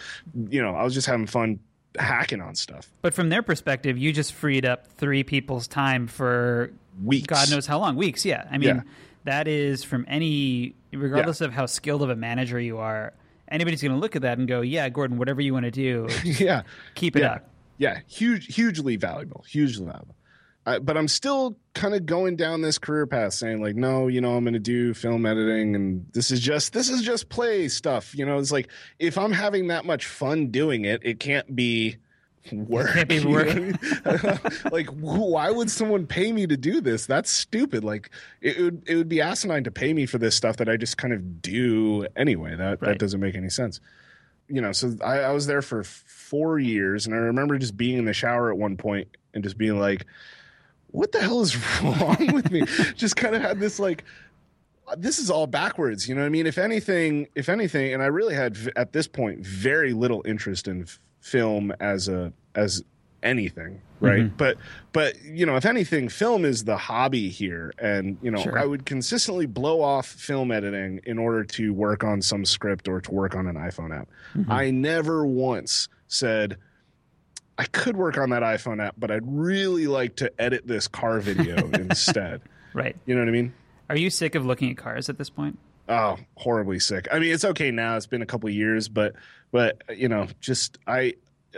You know, I was just having fun hacking on stuff.
But from their perspective, you just freed up three people's time for
Weeks.
God knows how long. Weeks, yeah. I mean,
Yeah.
that is from any, regardless of how skilled of a manager you are, anybody's going to look at that and go, yeah, Gordon, whatever you want to do,
yeah.
keep it
yeah.
up.
Yeah, huge, hugely valuable, hugely valuable. I, but I'm still kind of going down this career path, saying like, no, you know, I'm going to do film editing, and this is just this is just play stuff. You know, it's like if I'm having that much fun doing it, it can't be work.
can't be work.
what I mean? like, why would someone pay me to do this? That's stupid. Like, it would it would be asinine to pay me for this stuff that I just kind of do anyway. That that doesn't make any sense you know, so I, I was there for four years, and I remember just being in the shower at one point and just being like, "What the hell is wrong with me?" just kind of had this like, "This is all backwards," you know what I mean? If anything, if anything, and I really had at this point very little interest in f- film as a as anything mm-hmm. right but but you know if anything film is the hobby here and you know
Sure.
i would consistently blow off film editing in order to work on some script or to work on an iphone app mm-hmm. i never once said i could work on that iphone app but i'd really like to edit this car video instead
Right.
you know what i mean
Are you sick of looking at cars at this point?
Oh, horribly sick. I mean, it's okay now. It's been a couple of years, but but you know, just I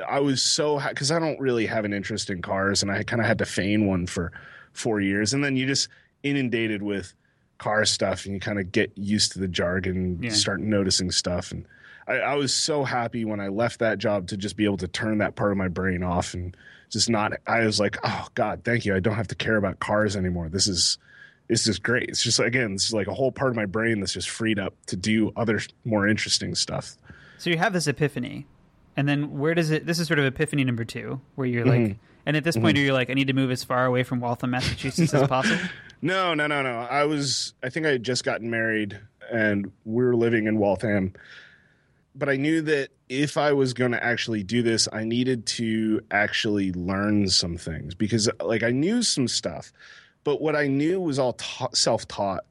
I was so because I don't really have an interest in cars, and I kind of had to feign one for four years, and then you just inundated with car stuff, and you kind of get used to the jargon,
Yeah.
start noticing stuff, and I, I was so happy when I left that job to just be able to turn that part of my brain off and just not. I was like, oh God, thank you. I don't have to care about cars anymore. This is it's just great. It's just again, it's like a whole part of my brain that's just freed up to do other more interesting stuff.
So you have this epiphany, and then where does it? This is sort of epiphany number two, where you're like,
Mm-hmm.
and at this point, are you're like, I need to move as far away from Waltham, Massachusetts as possible.
No, no, no, no. I was I think I had just gotten married and we were living in Waltham. But I knew that if I was going to actually do this, I needed to actually learn some things because like I knew some stuff, but what I knew was all ta- self-taught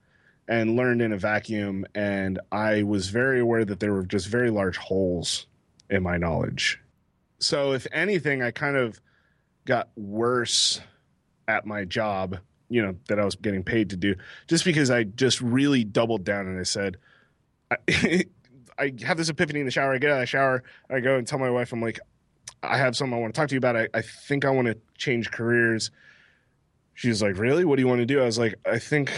and learned in a vacuum and I was very aware that there were just very large holes in my knowledge. So if anything, I kind of got worse at my job, you know, that I was getting paid to do, just because I just really doubled down and I said, I, I have this epiphany in the shower. I get out of the shower, I go and tell my wife, I'm like, I have something I want to talk to you about. I, I think I want to change careers. She's like, Really? What do you want to do? I was like, I think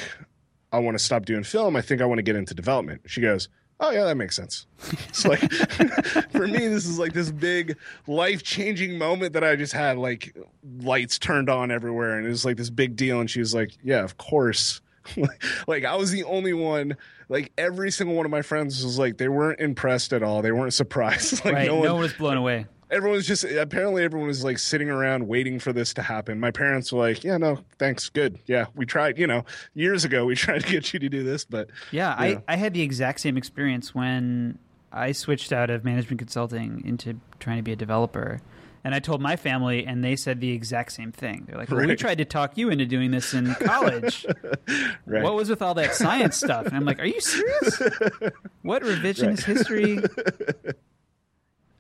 I want to stop doing film. I think I want to get into development. She goes, Oh yeah, that makes sense. It's like for me, this is like this big life changing moment that I just had. Like lights turned on everywhere, and it was like this big deal. And she was like, "Yeah, of course." like I was the only one. Like every single one of my friends was like they weren't impressed at all. They weren't surprised. like
right?
no
No
one,
one was blown away.
everyone was just apparently everyone was like sitting around waiting for this to happen. My parents were like, "Yeah, no, thanks, good. Yeah, we tried. You know, years ago we tried to get you to do this, but
Yeah,
Yeah.
I, I had the exact same experience when I switched out of management consulting into trying to be a developer. And I told my family, and they said the exact same thing. They're like, well, we tried to talk you into doing this in college.
right.
What was with all that science stuff? And I'm like, are you serious? What revisionist history?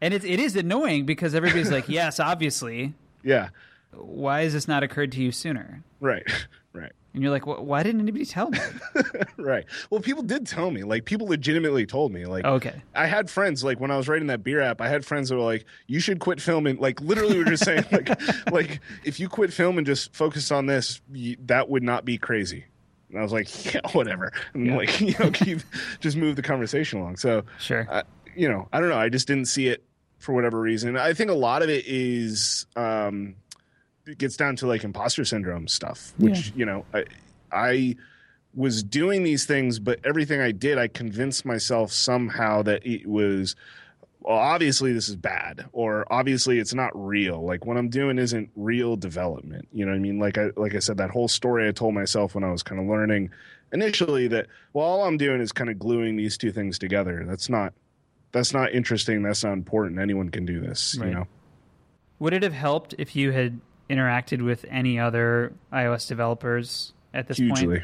And it, it is annoying because everybody's like, yes, obviously.
yeah,
Why has this not occurred to you sooner?
right, right.
And you're like, "Wh- why didn't anybody tell me?
right. Well, people did tell me. Like people legitimately told me. Like
Okay.
I had friends like when I was writing that beer app, I had friends that were like, "You should quit filming." Like literally, we were just saying like, like if you quit film and just focus on this, you, that would not be crazy. And I was like, "Yeah, whatever." And
Yeah.
like you know, keep just move the conversation along. So
Sure.
uh, you know, I don't know. I just didn't see it for whatever reason. I think a lot of it is um, it gets down to like imposter syndrome stuff, which you know, I, I was doing these things, but everything I did, I convinced myself somehow that it was well, obviously this is bad, or obviously it's not real. Like what I'm doing isn't real development. You know what I mean? Like I like I said, that whole story I told myself when I was kind of learning initially that well, all I'm doing is kind of gluing these two things together. That's not that's not interesting. That's not important. Anyone can do this.
Right.
You know.
Would it have helped if you had interacted with any other iOS developers at this
Hugely.
point?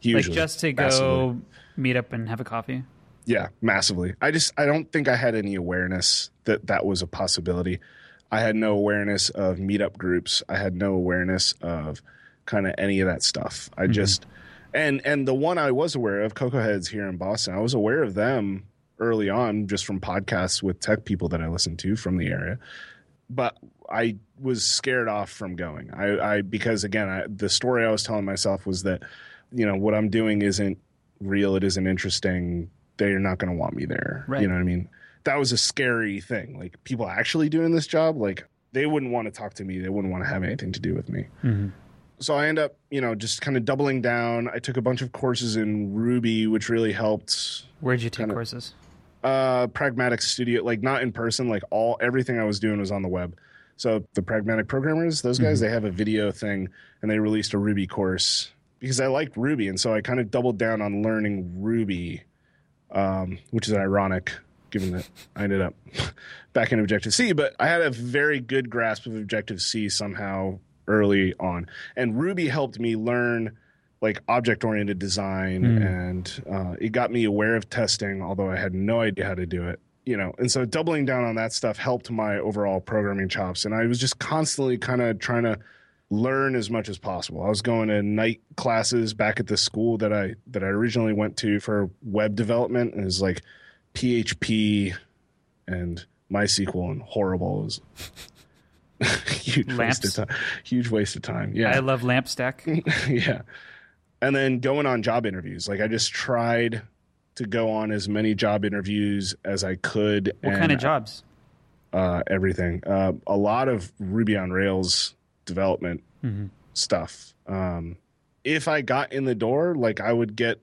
Hugely.
Like just to go
Massively.
meet up and have a coffee?
Yeah, massively. I just I don't think I had any awareness that that was a possibility. I had no awareness of meetup groups. I had no awareness of kind of any of that stuff. I mm-hmm. just and and the one I was aware of, CocoaHeads here in Boston, I was aware of them early on just from podcasts with tech people that I listened to from the area. But I was scared off from going. I, I because again, I, the story I was telling myself was that you know what I'm doing isn't real. It isn't interesting. They're not going to want me there.
Right.
You know what I mean? That was a scary thing. Like people actually doing this job, like they wouldn't want to talk to me. They wouldn't want to have anything to do with me.
Mm-hmm.
So I end up, you know, just kind of doubling down. I took a bunch of courses in Ruby, which really helped
Where'd you take courses?
uh pragmatic studio like not in person like all everything i was doing was on the web so the pragmatic programmers those guys they have a video thing and they released a ruby course because i liked ruby and so i kind of doubled down on learning ruby um, which is ironic given that i ended up back in objective c but i had a very good grasp of objective c somehow early on. And ruby helped me learn like object oriented design
Hmm.
and uh, it got me aware of testing although i had no idea how to do it you know and so doubling down on that stuff helped my overall programming chops and i was just constantly kind of trying to learn as much as possible i was going to night classes back at the school that i that i originally went to for web development and it was like php and mysql and horrible it was huge waste of time huge waste of time yeah
I love LAMP stack.
yeah. And then going on job interviews. Like I just tried to go on as many job interviews as I could.
What kind of jobs?
Uh, everything. Uh, a lot of Ruby on Rails development
Mhm.
stuff. Um, if I got in the door, like I would get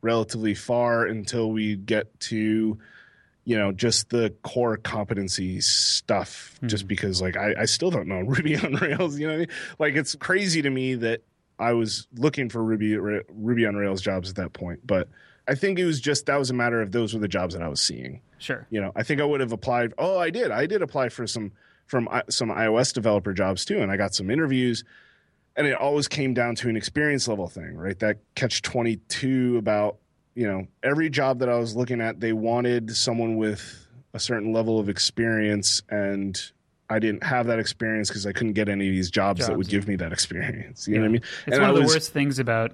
relatively far until we get to, you know, just the core competency stuff. Just because, like, I, I still don't know Ruby on Rails. You know what I mean? Like, it's crazy to me that I was looking for Ruby Ruby on Rails jobs at that point, but I think it was just that was a matter of those were the jobs that I was seeing.
Sure.
you know i think i would have applied oh i did. I did apply for some from uh, some ios developer jobs too and i got some interviews and it always came down to an experience level thing right? That catch 22 about you know every job that i was looking at they wanted someone with a certain level of experience and i didn't have that experience because i couldn't get any of these jobs, that would
yeah.
give me that experience. You know what i mean?
It's
And
one
I
of the
was-
worst things about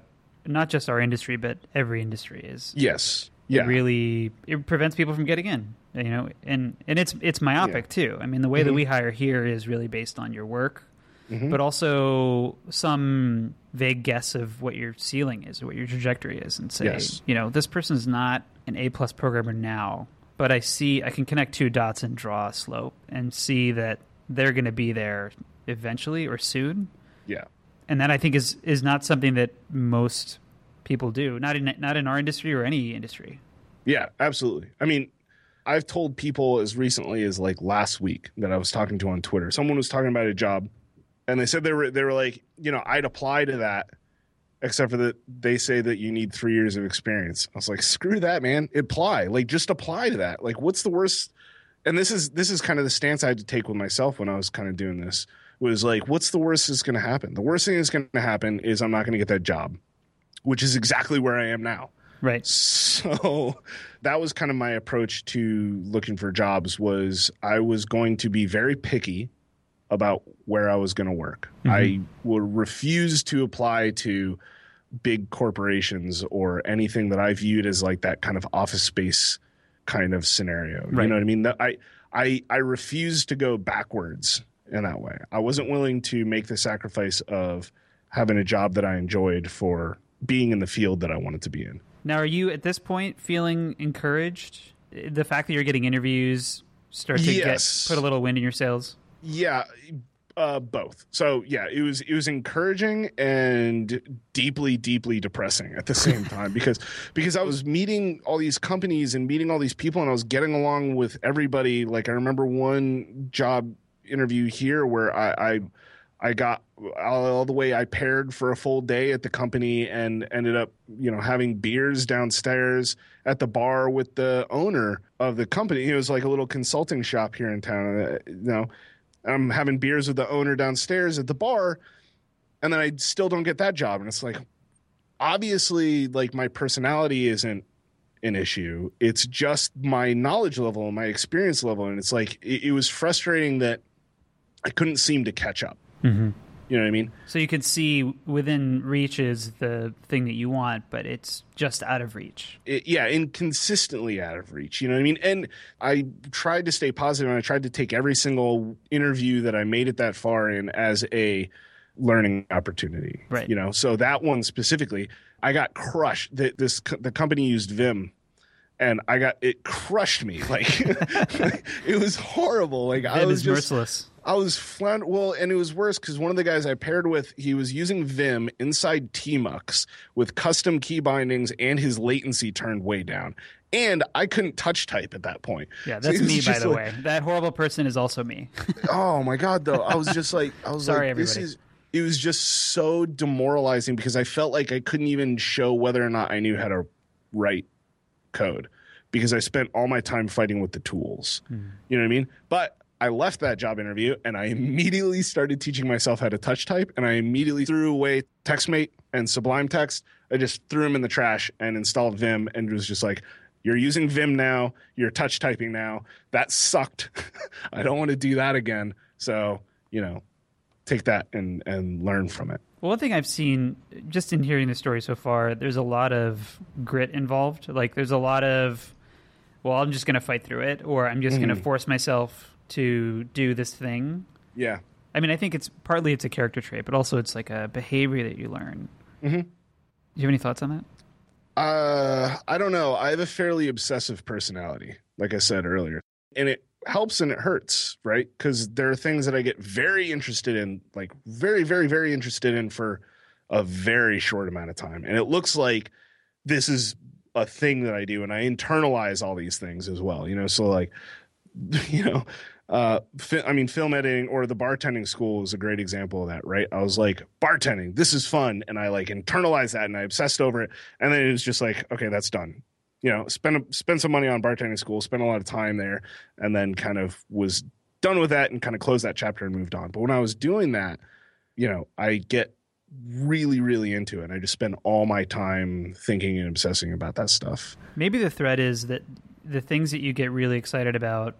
not just our industry, but every industry is.
yes
It
yeah
really it prevents people from getting in. You know, and and it's it's myopic too. I mean, the way that
Mhm.
we hire here is really based on your work,
Mhm.
but also some vague guess of what your ceiling is or what your trajectory is, and say,
Yes.
you know, this person's not an A plus programmer now, but I see I can connect two dots and draw a slope and see that they're going to be there eventually or soon
yeah
and that I think is is not something that most people do. Not in not in our industry or any industry.
Yeah, absolutely. I mean, I've told people as recently as like last week that I was talking to on Twitter. Someone was talking about a job, and they said they were they were like, you know, I'd apply to that, except for that they say that you need three years of experience. I was like, screw that, man. Apply, like, just apply to that. Like, what's the worst? And this is this is kind of the stance I had to take with myself when I was kind of doing this. Was like, what's the worst that's going to happen? The worst thing that's going to happen is I'm not going to get that job, which is exactly where I am now.
Right.
So that was kind of my approach to looking for jobs was I was going to be very picky about where I was going to work. Mm-hmm. I would refuse to apply to big corporations or anything that I viewed as like that kind of office space kind of scenario.
Right.
You know what I mean? I I I refused to go backwards in that way. I wasn't willing to make the sacrifice of having a job that I enjoyed for being in the field that I wanted to be in.
Now, are you at this point feeling encouraged? The fact that you're getting interviews start to
Yes.
get put a little wind in your sails.
Yeah, Uh, both. So yeah, it was it was encouraging and deeply, deeply depressing at the same time because because I was meeting all these companies and meeting all these people and I was getting along with everybody. Like I remember one job interview here where I I, I got all, the way I paired for a full day at the company and ended up you know having beers downstairs at the bar with the owner of the company. It was like a little consulting shop here in town. Uh, you know I'm having beers with the owner downstairs at the bar, and then I still don't get that job. And it's like, obviously, like my personality isn't an issue. It's just my knowledge level and my experience level. And it's like, it, it was frustrating that I couldn't seem to catch up.
Mm-hmm.
You know what I mean?
So you can see within reach is the thing that you want, but it's just out of reach.
It, yeah, inconsistently out of reach. You know what I mean? And I tried to stay positive and I tried to take every single interview that I made it that far in as a learning opportunity.
Right.
You know, so that one specifically, I got crushed. That this the company used Vim and I got it crushed me. Like, it was horrible. Like
Vim
I was
is
just
merciless.
I was flan well, and it was worse because one of the guys I paired with, he was using Vim inside Tmux with custom key bindings and his latency turned way down. And I couldn't touch type at that point.
Yeah, that's
was
me, by the
like-
way. That horrible person is also me.
Oh my god, though. I was just like I was
Sorry,
like this is it was just so demoralizing because I felt like I couldn't even show whether or not I knew how to write code because I spent all my time fighting with the tools.
Hmm.
You know what I mean? But I left that job interview and I immediately started teaching myself how to touch type and I immediately threw away TextMate and Sublime Text. I just threw them in the trash and installed Vim and was just like, you're using Vim now, you're touch typing now. That sucked. I don't want to do that again. So, you know, take that and and learn from it.
Well, one thing I've seen just in hearing the story so far, there's a lot of grit involved. Like, there's a lot of, well, I'm just going to fight through it, or I'm just going to
mm-hmm.
force myself to do this thing.
Yeah.
I mean, I think it's partly it's a character trait, but also it's like a behavior that you learn.
Mhm.
Do you have any thoughts on that?
Uh, I don't know. I have a fairly obsessive personality, like I said earlier, and it helps and it hurts, right? Because there are things that I get very interested in, like very, very, very interested in for a very short amount of time, and it looks like this is a thing that I do, and I internalize all these things as well. You know, so like, you know. Uh, fi- I mean, film editing or the bartending school is a great example of that, right? I was like, bartending, this is fun, and I like internalized that and I obsessed over it, and then it was just like, okay, that's done. You know, spend spend some money on bartending school, spend a lot of time there, and then kind of was done with that and kind of closed that chapter and moved on. But when I was doing that, you know, I get really, really into it. I just spend all my time thinking and obsessing about that stuff.
Maybe the thread is that the things that you get really excited about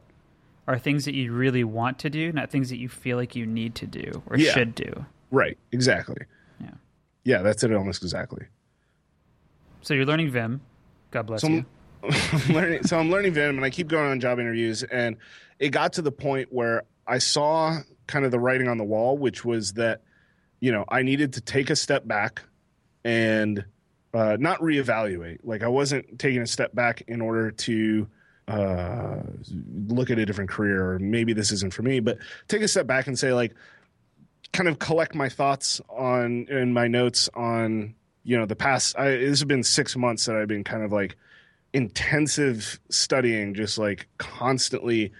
are things that you really want to do, not things that you feel like you need to do or
Yeah.
should do.
Right. Exactly.
Yeah.
Yeah, that's it almost exactly.
So you're learning Vim. God bless
So
you.
I'm, learning, so I'm learning Vim, and I keep going on job interviews, and it got to the point where I saw kind of the writing on the wall, which was that you know I needed to take a step back and uh, not reevaluate. Like I wasn't taking a step back in order to uh, look at a different career, or maybe this isn't for me, but take a step back and say like kind of collect my thoughts on and my notes on you know the past I, this has been six months that i've been kind of like intensive studying just like constantly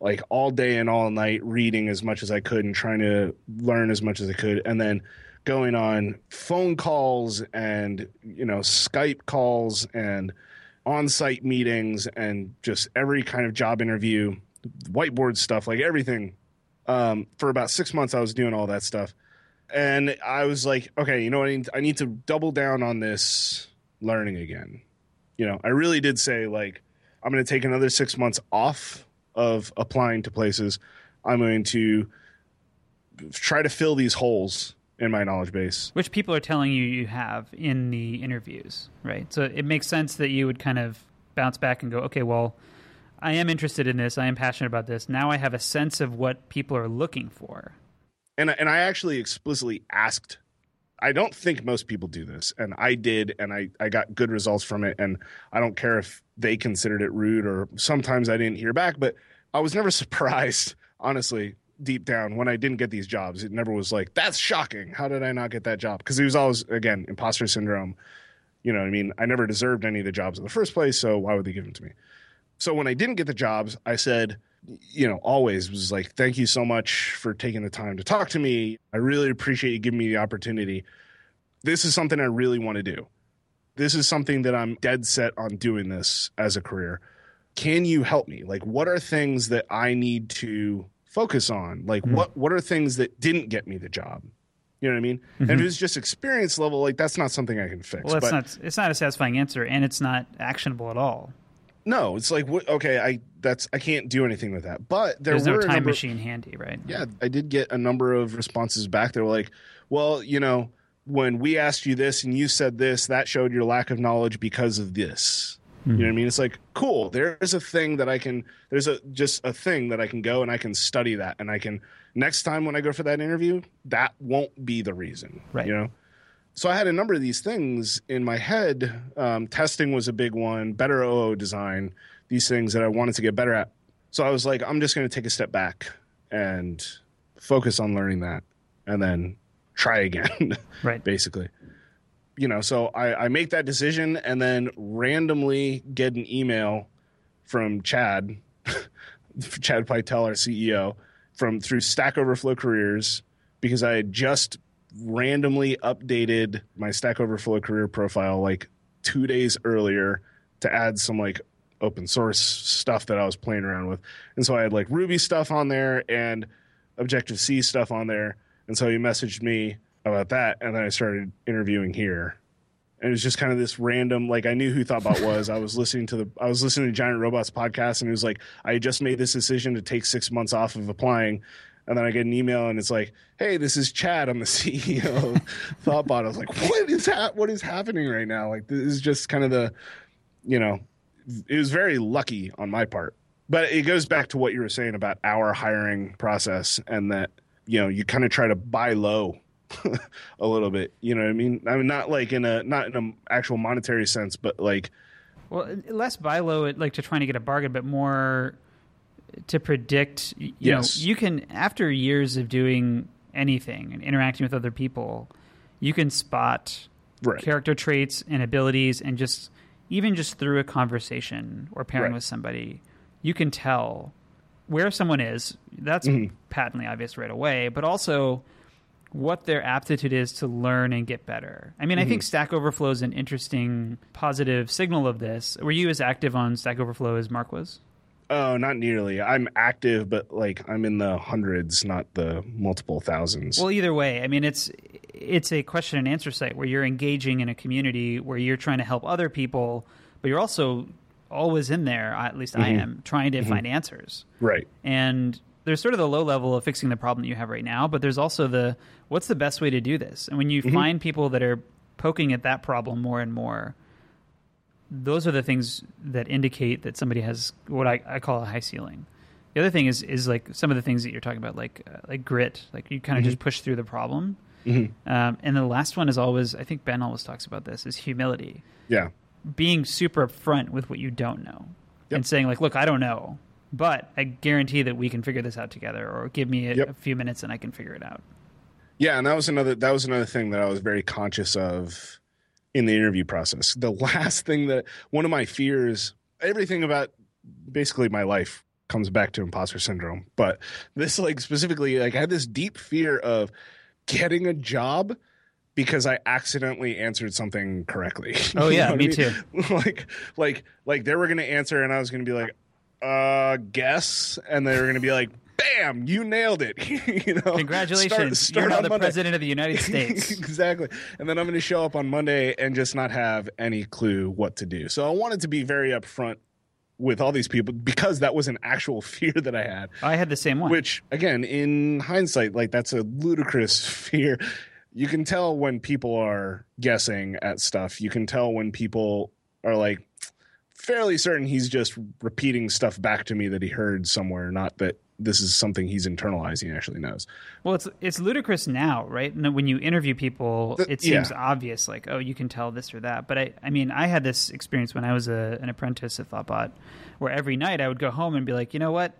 like all day and all night reading as much as i could and trying to learn as much as i could and then going on phone calls and you know skype calls and on-site meetings and just every kind of job interview whiteboard stuff like everything. Um, for about six months i was doing all that stuff. And i was like okay you know what I need, I need to double down on this learning again. You know i really did say like i'm going to take another six months off of applying to places. I'm going to try to fill these holes in my knowledge base
Which people are telling you you have in the interviews, right? So it makes sense that you would kind of bounce back and go, okay, well, I am interested in this. I am passionate about this. Now I have a sense of what people are looking for.
and and I actually explicitly asked. I don't think most people do this, and I did, and I I got good results from it, and I don't care if they considered it rude or sometimes I didn't hear back, but I was never surprised, honestly, deep down when I didn't get these jobs, it never was like, that's shocking. How did I not get that job? Because it was always, again, imposter syndrome. You know I mean? I never deserved any of the jobs in the first place, so why would they give them to me? So when I didn't get the jobs, I said, you know, always was like, thank you so much for taking the time to talk to me. I really appreciate you giving me the opportunity. This is something I really want to do. This is something that I'm dead set on doing this as a career. Can you help me? Like, what are things that I need to focus on? Like, mm-hmm. what what are things that didn't get me the job? You know what I mean? Mm-hmm. And if mm-hmm. it's just experience level, like that's not something I can fix.
Well, it's not. It's not a satisfying answer, and it's not actionable at all.
No, it's like okay, I that's I can't do anything with that. But there
there's
no
time
number,
machine handy, right?
Yeah, I did get a number of responses back. They were like, "Well, you know, when we asked you this and you said this, that showed your lack of knowledge because of this." Mm-hmm. You know what I mean? It's like cool. There's a thing that I can. There's a just a thing that I can go and I can study that, and I can next time when I go for that interview, that won't be the reason.
Right.
You know so I had a number of these things in my head. Um, testing was a big one, better OO design, these things that I wanted to get better at. So I was like, I'm just going to take a step back and focus on learning that and then try again.
right.
Basically. You know, so I, I make that decision and then randomly get an email from Chad, Chad Pytel, our CEO, from through Stack Overflow Careers because I had just randomly updated my Stack Overflow career profile like two days earlier to add some like open source stuff that I was playing around with. And so I had like Ruby stuff on there and Objective C stuff on there. And so he messaged me about that. And then I started interviewing here. And it was just kind of this random, like I knew who Thoughtbot was. I was listening to the, I was listening to Giant Robots podcast, and it was like I just made this decision to take six months off of applying, and then I get an email and it's like, "Hey, this is Chad. I'm the CEO of Thoughtbot." I was like, "What is ha- What is happening right now?" Like this is just kind of the, you know, it was very lucky on my part. But it goes back to what you were saying about our hiring process and that you know you kind of try to buy low a little bit. You know what I mean? I mean not like in a not in an actual monetary sense, but like.
Well, less buy low, like to trying to get a bargain, but more to predict. You
yes.
know, you can after years of doing anything and interacting with other people, you can spot
right.
character traits and abilities, and just even just through a conversation or pairing right. with somebody, you can tell where someone is. That's mm-hmm. patently obvious right away, but also what their aptitude is to learn and get better. I mean, mm-hmm. I think Stack Overflow is an interesting positive signal of this. Were you as active on Stack Overflow as Mark was?
Oh, not nearly. I'm active, but like I'm in the hundreds, not the multiple thousands.
Well, either way, I mean, it's it's a question and answer site where you're engaging in a community where you're trying to help other people, but you're also always in there. At least mm-hmm. I am trying to mm-hmm. find answers.
Right.
And there's sort of the low level of fixing the problem that you have right now, but there's also the what's the best way to do this. And when you mm-hmm. find people that are poking at that problem more and more, those are the things that indicate that somebody has what I, I call a high ceiling. The other thing is is like some of the things that you're talking about, like uh, like grit, like you kind of mm-hmm. just push through the problem. Mm-hmm. Um, and the last one is always, I think Ben always talks about this, is humility.
Yeah,
being super upfront with what you don't know, yep. and saying like, "Look, I don't know, but I guarantee that we can figure this out together, or give me a, yep. a few minutes and I can figure it out."
Yeah, and that was another that was another thing that I was very conscious of in the interview process. The last thing that one of my fears, everything about basically my life comes back to imposter syndrome, but this like specifically, like I had this deep fear of getting a job because I accidentally answered something correctly.
Oh yeah, me mean? too.
like like like they were going to answer and I was going to be like uh guess and they were going to be like bam, you nailed it. you know,
congratulations, start, start you're now the Monday. president of the United States.
exactly. And then I'm going to show up on Monday and just not have any clue what to do. So I wanted to be very upfront with all these people because that was an actual fear that I had.
I had the same one.
Which, again, in hindsight, like that's a ludicrous fear. You can tell when people are guessing at stuff. You can tell when people are like fairly certain he's just repeating stuff back to me that he heard somewhere, not that this is something he's internalizing and actually knows.
Well, it's it's ludicrous now, right? And when you interview people, the, it seems yeah. obvious, like oh, you can tell this or that. But I, I mean, I had this experience when I was a, an apprentice at Thoughtbot, where every night I would go home and be like, you know what,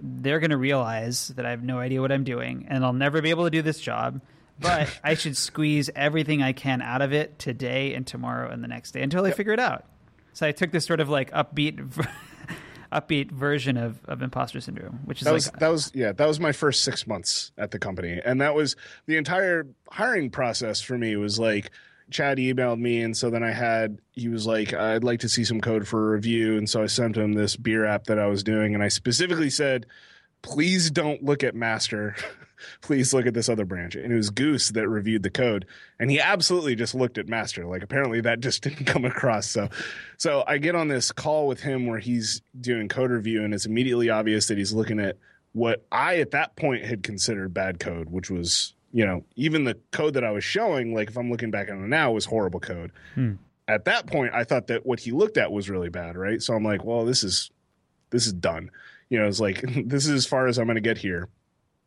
they're going to realize that I have no idea what I'm doing and I'll never be able to do this job. But I should squeeze everything I can out of it today and tomorrow and the next day until I figure it out. So I took this sort of like upbeat, upbeat version of, of imposter syndrome, which is
that
like
was that was yeah that was my first six months at the company. And that was the entire hiring process for me was like chad emailed me and so then i had he was like i'd like to see some code for a review. And so i sent him this beer app that i was doing and i specifically said please don't look at master please look at this other branch. And it was goose that reviewed the code and he absolutely just looked at master. Like apparently that just didn't come across. So so i get on this call with him where he's doing code review and it's immediately obvious that he's looking at what i at that point had considered bad code which was you know even the code that i was showing like if i'm looking back on it now was horrible code.
Hmm.
at that point i thought that what he looked at was really bad right? So i'm like well this is this is done. You know it's like this is as far as i'm going to get here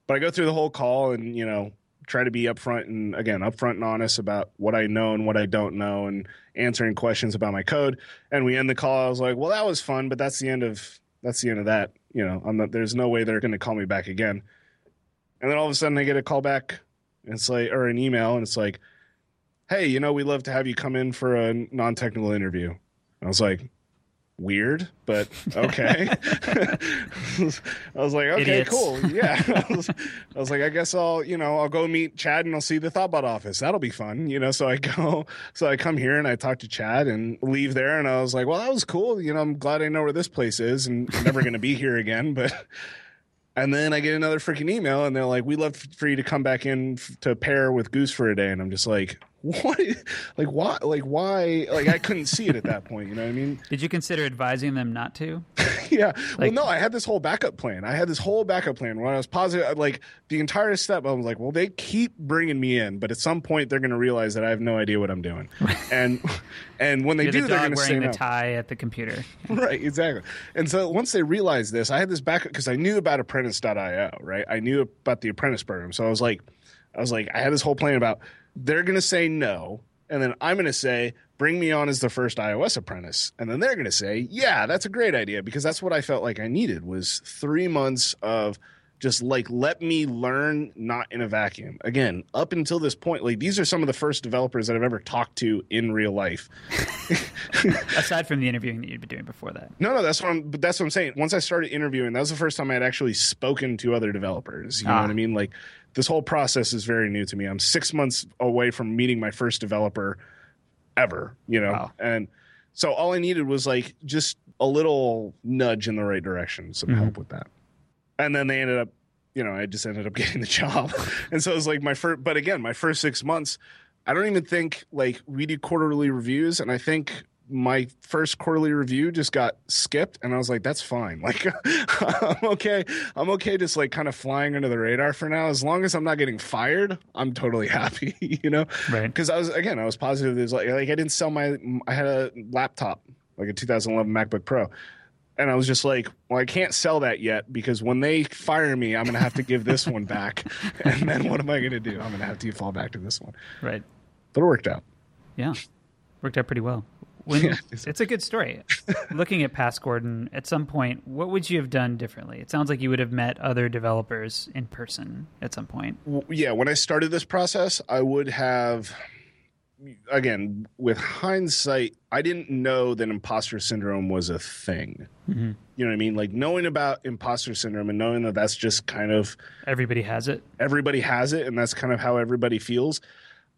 but I go through the whole call and you know try to be upfront and again upfront and honest about what I know and what I don't know and answering questions about my code. And we end the call. I was like, well, that was fun, but that's the end of that's the end of that. You know, I'm not, there's no way they're going to call me back again. And then all of a sudden, I get a call back. And it's like or an email, and it's like, hey, you know, we'd love to have you come in for a non-technical interview. And I was like, weird, but okay. I was like, okay,
Idiots.
cool. Yeah. I was, I was like, I guess I'll, you know, I'll go meet Chad and I'll see the Thoughtbot office. That'll be fun. You know, so I go, so I come here and I talk to Chad and leave there. And I was like, well, that was cool. You know, I'm glad I know where this place is and I'm never going to be here again. But, and then I get another freaking email and they're like, we'd love for you to come back in f- to pair with Goose for a day. And I'm just like, what? Like, why? Like, why? Like, I couldn't see it at that point. You know what I mean?
Did you consider advising them not to?
yeah. well, no, I had this whole backup plan. I had this whole backup plan when I was positive, uh, like the entire step. I was like, well, they keep bringing me in, but at some point they're going to realize that I have no idea what I'm doing. and and when they do,
the
they're going to say
wearing the tie at the computer.
right, exactly. And so once they realized this, I had this backup because I knew about apprentice.io, right? I knew about the apprentice program. So I was like, I was like, I had this whole plan about they're going to say no. And then I'm going to say, bring me on as the first iOS apprentice. And then they're going to say, yeah, that's a great idea because that's what I felt like I needed was three months of just like let me learn not in a vacuum again up until this point like these are some of the first developers that i've ever talked to in real life
Aside from the interviewing that you'd been doing before that.
no, no, that's what I'm. But that's what I'm saying. Once I started interviewing, that was the first time I had actually spoken to other developers. You know
Ah.
what I mean? Like this whole process is very new to me. I'm six months away from meeting my first developer ever. You know,
Wow.
and so all I needed was like just a little nudge in the right direction, some
Mhm.
help with that. And then they ended up, you know, I just ended up getting the job. and so it was like my first. But again, my first six months. I don't even think like we do quarterly reviews, and I think my first quarterly review just got skipped, and I was like, "That's fine. Like, I'm okay. I'm okay, just like kind of flying under the radar for now. As long as I'm not getting fired, I'm totally happy. You know,
Right.
because I was again, I was positive. There's like, like I didn't sell my. I had a laptop, like a 2011 MacBook Pro. And I was just like, well, I can't sell that yet because when they fire me, I'm going to have to give this one back. And then what am I going to do? I'm going to have to fall back to this one.
Right.
But it worked out.
Yeah. Worked out pretty well. When,
Yeah.
it's a good story. Looking at past Gordon, at some point, what would you have done differently? It sounds like you would have met other developers in person at some point.
W- yeah, when I started this process, I would have, again, with hindsight, I didn't know that imposter syndrome was a thing.
Mm-hmm.
You know what I mean? Like knowing about imposter syndrome and knowing that that's just kind of
Everybody has it.
everybody has it and that's kind of how everybody feels.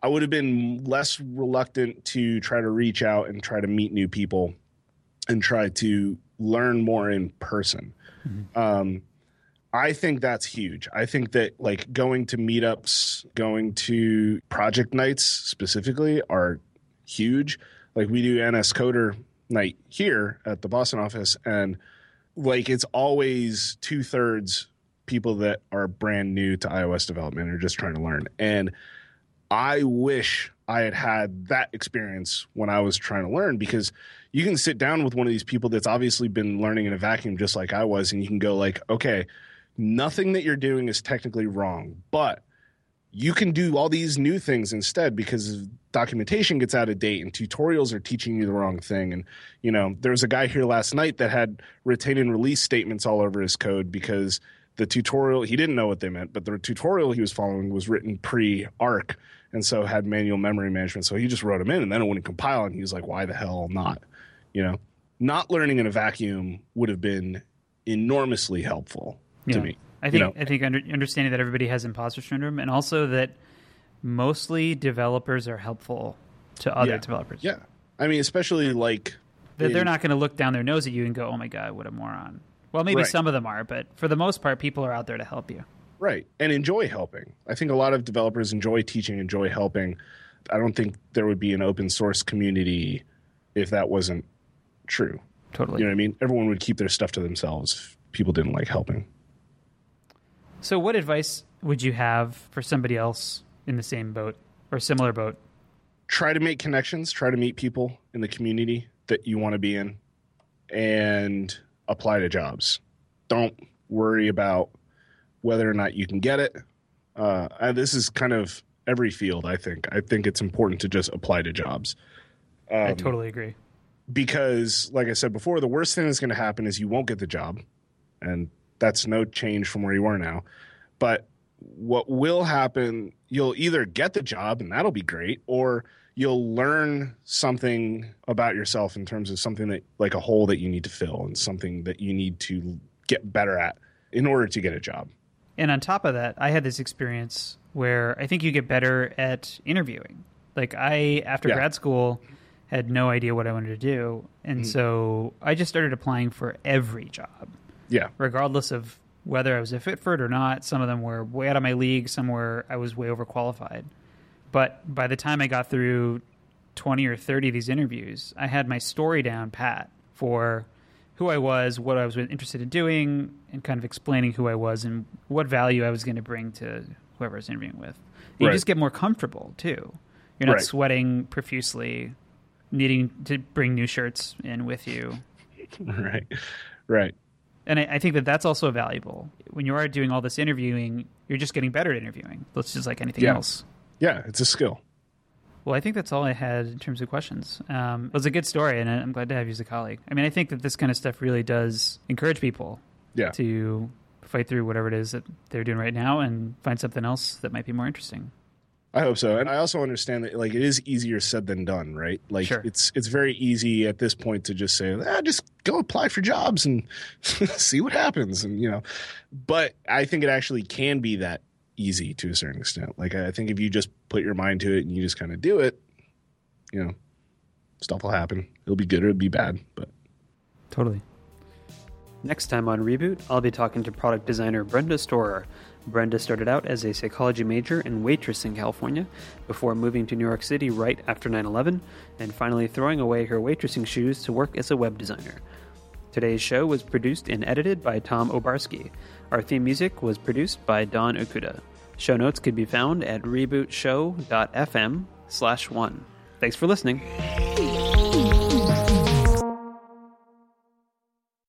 I would have been less reluctant to try to reach out and try to meet new people and try to learn more in person. Um, I think that's huge. I think that like going to meetups, going to project nights specifically are huge. Like we do NSCoder night here at the Boston office, and like it's always two thirds people that are brand new to iOS development or just trying to learn. And I wish I had had that experience when I was trying to learn because you can sit down with one of these people that's obviously been learning in a vacuum just like I was, and you can go like, okay, nothing that you're doing is technically wrong, but you can do all these new things instead because documentation gets out of date and tutorials are teaching you the wrong thing. And you know there was a guy here last night that had retain and release statements all over his code because the tutorial he didn't know what they meant but the tutorial he was following was written pre arc and so had manual memory management. So he just wrote them in and then it wouldn't compile and he was like why the hell not? You know not learning in a vacuum would have been enormously helpful
Yeah.
to me
I
you
think
know?
I think under, understanding that everybody has imposter syndrome, and also that mostly developers are helpful to other
Yeah.
developers.
yeah i mean especially like
That they're
in-
not going to look down their nose at you and go, "Oh my god, what a moron." Well, maybe
Right.
some of them are, but for the most part, people are out there to help you.
Right. And enjoy helping. I think a lot of developers enjoy teaching, enjoy helping. I don't think there would be an open source community if that wasn't true.
Totally.
You know what I mean? Everyone would keep their stuff to themselves if people didn't like helping.
So, what advice would you have for somebody else in the same boat or similar boat?
Try to make connections, try to meet people in the community that you want to be in and apply to jobs. Don't worry about whether or not you can get it. Uh, this is kind of every field, I think. I think it's important to just apply to jobs.
I
Um,
totally agree.
because like i said before the worst thing that's going to happen is you won't get the job and that's no change from where you are now. But what will happen you'll either get the job and that'll be great or you'll learn something about yourself in terms of something that like a hole that you need to fill and something that you need to get better at in order to get a job.
And on top of that, I had this experience where I think you get better at interviewing. Like I, after
Yeah.
grad school, had no idea what I wanted to do, and mm-hmm. so I just started applying for every job,
yeah
regardless of whether I was a fit for it or not. Some of them were way out of my league. Some were I was way overqualified. But by the time I got through twenty or thirty of these interviews, I had my story down pat for who I was, what I was interested in doing, and kind of explaining who I was and what value I was going to bring to whoever I was interviewing with. You
Right.
just get more comfortable too. You're not
Right.
sweating profusely, needing to bring new shirts in with you.
right right
And I, I think that that's also valuable. When you are doing all this interviewing, you're just getting better at interviewing. that's just like anything
Yeah.
else.
yeah it's a skill
Well, I think that's all I had in terms of questions. Um, it was a good story, and I'm glad to have you as a colleague. I mean, I think that this kind of stuff really does encourage people
yeah
to fight through whatever it is that they're doing right now and find something else that might be more interesting.
I hope so. And I also understand that like it is easier said than done, right? Like
Sure.
it's it's very easy at this point to just say, ah, just go apply for jobs and see what happens and you know. But I think it actually can be that easy to a certain extent. Like I think if you just put your mind to it and you just kind of do it, you know, stuff will happen. It'll be good or it'll be bad, but
Totally.
Next time on Reboot, I'll be talking to product designer Brenda Storer. Brenda started out as a psychology major and waitress in California before moving to New York City right after 9 11 and finally throwing away her waitressing shoes to work as a web designer. Today's show was produced and edited by Tom Obarski. Our theme music was produced by Don Okuda. Show notes can be found at rebootshow.fm slash one. Thanks for listening.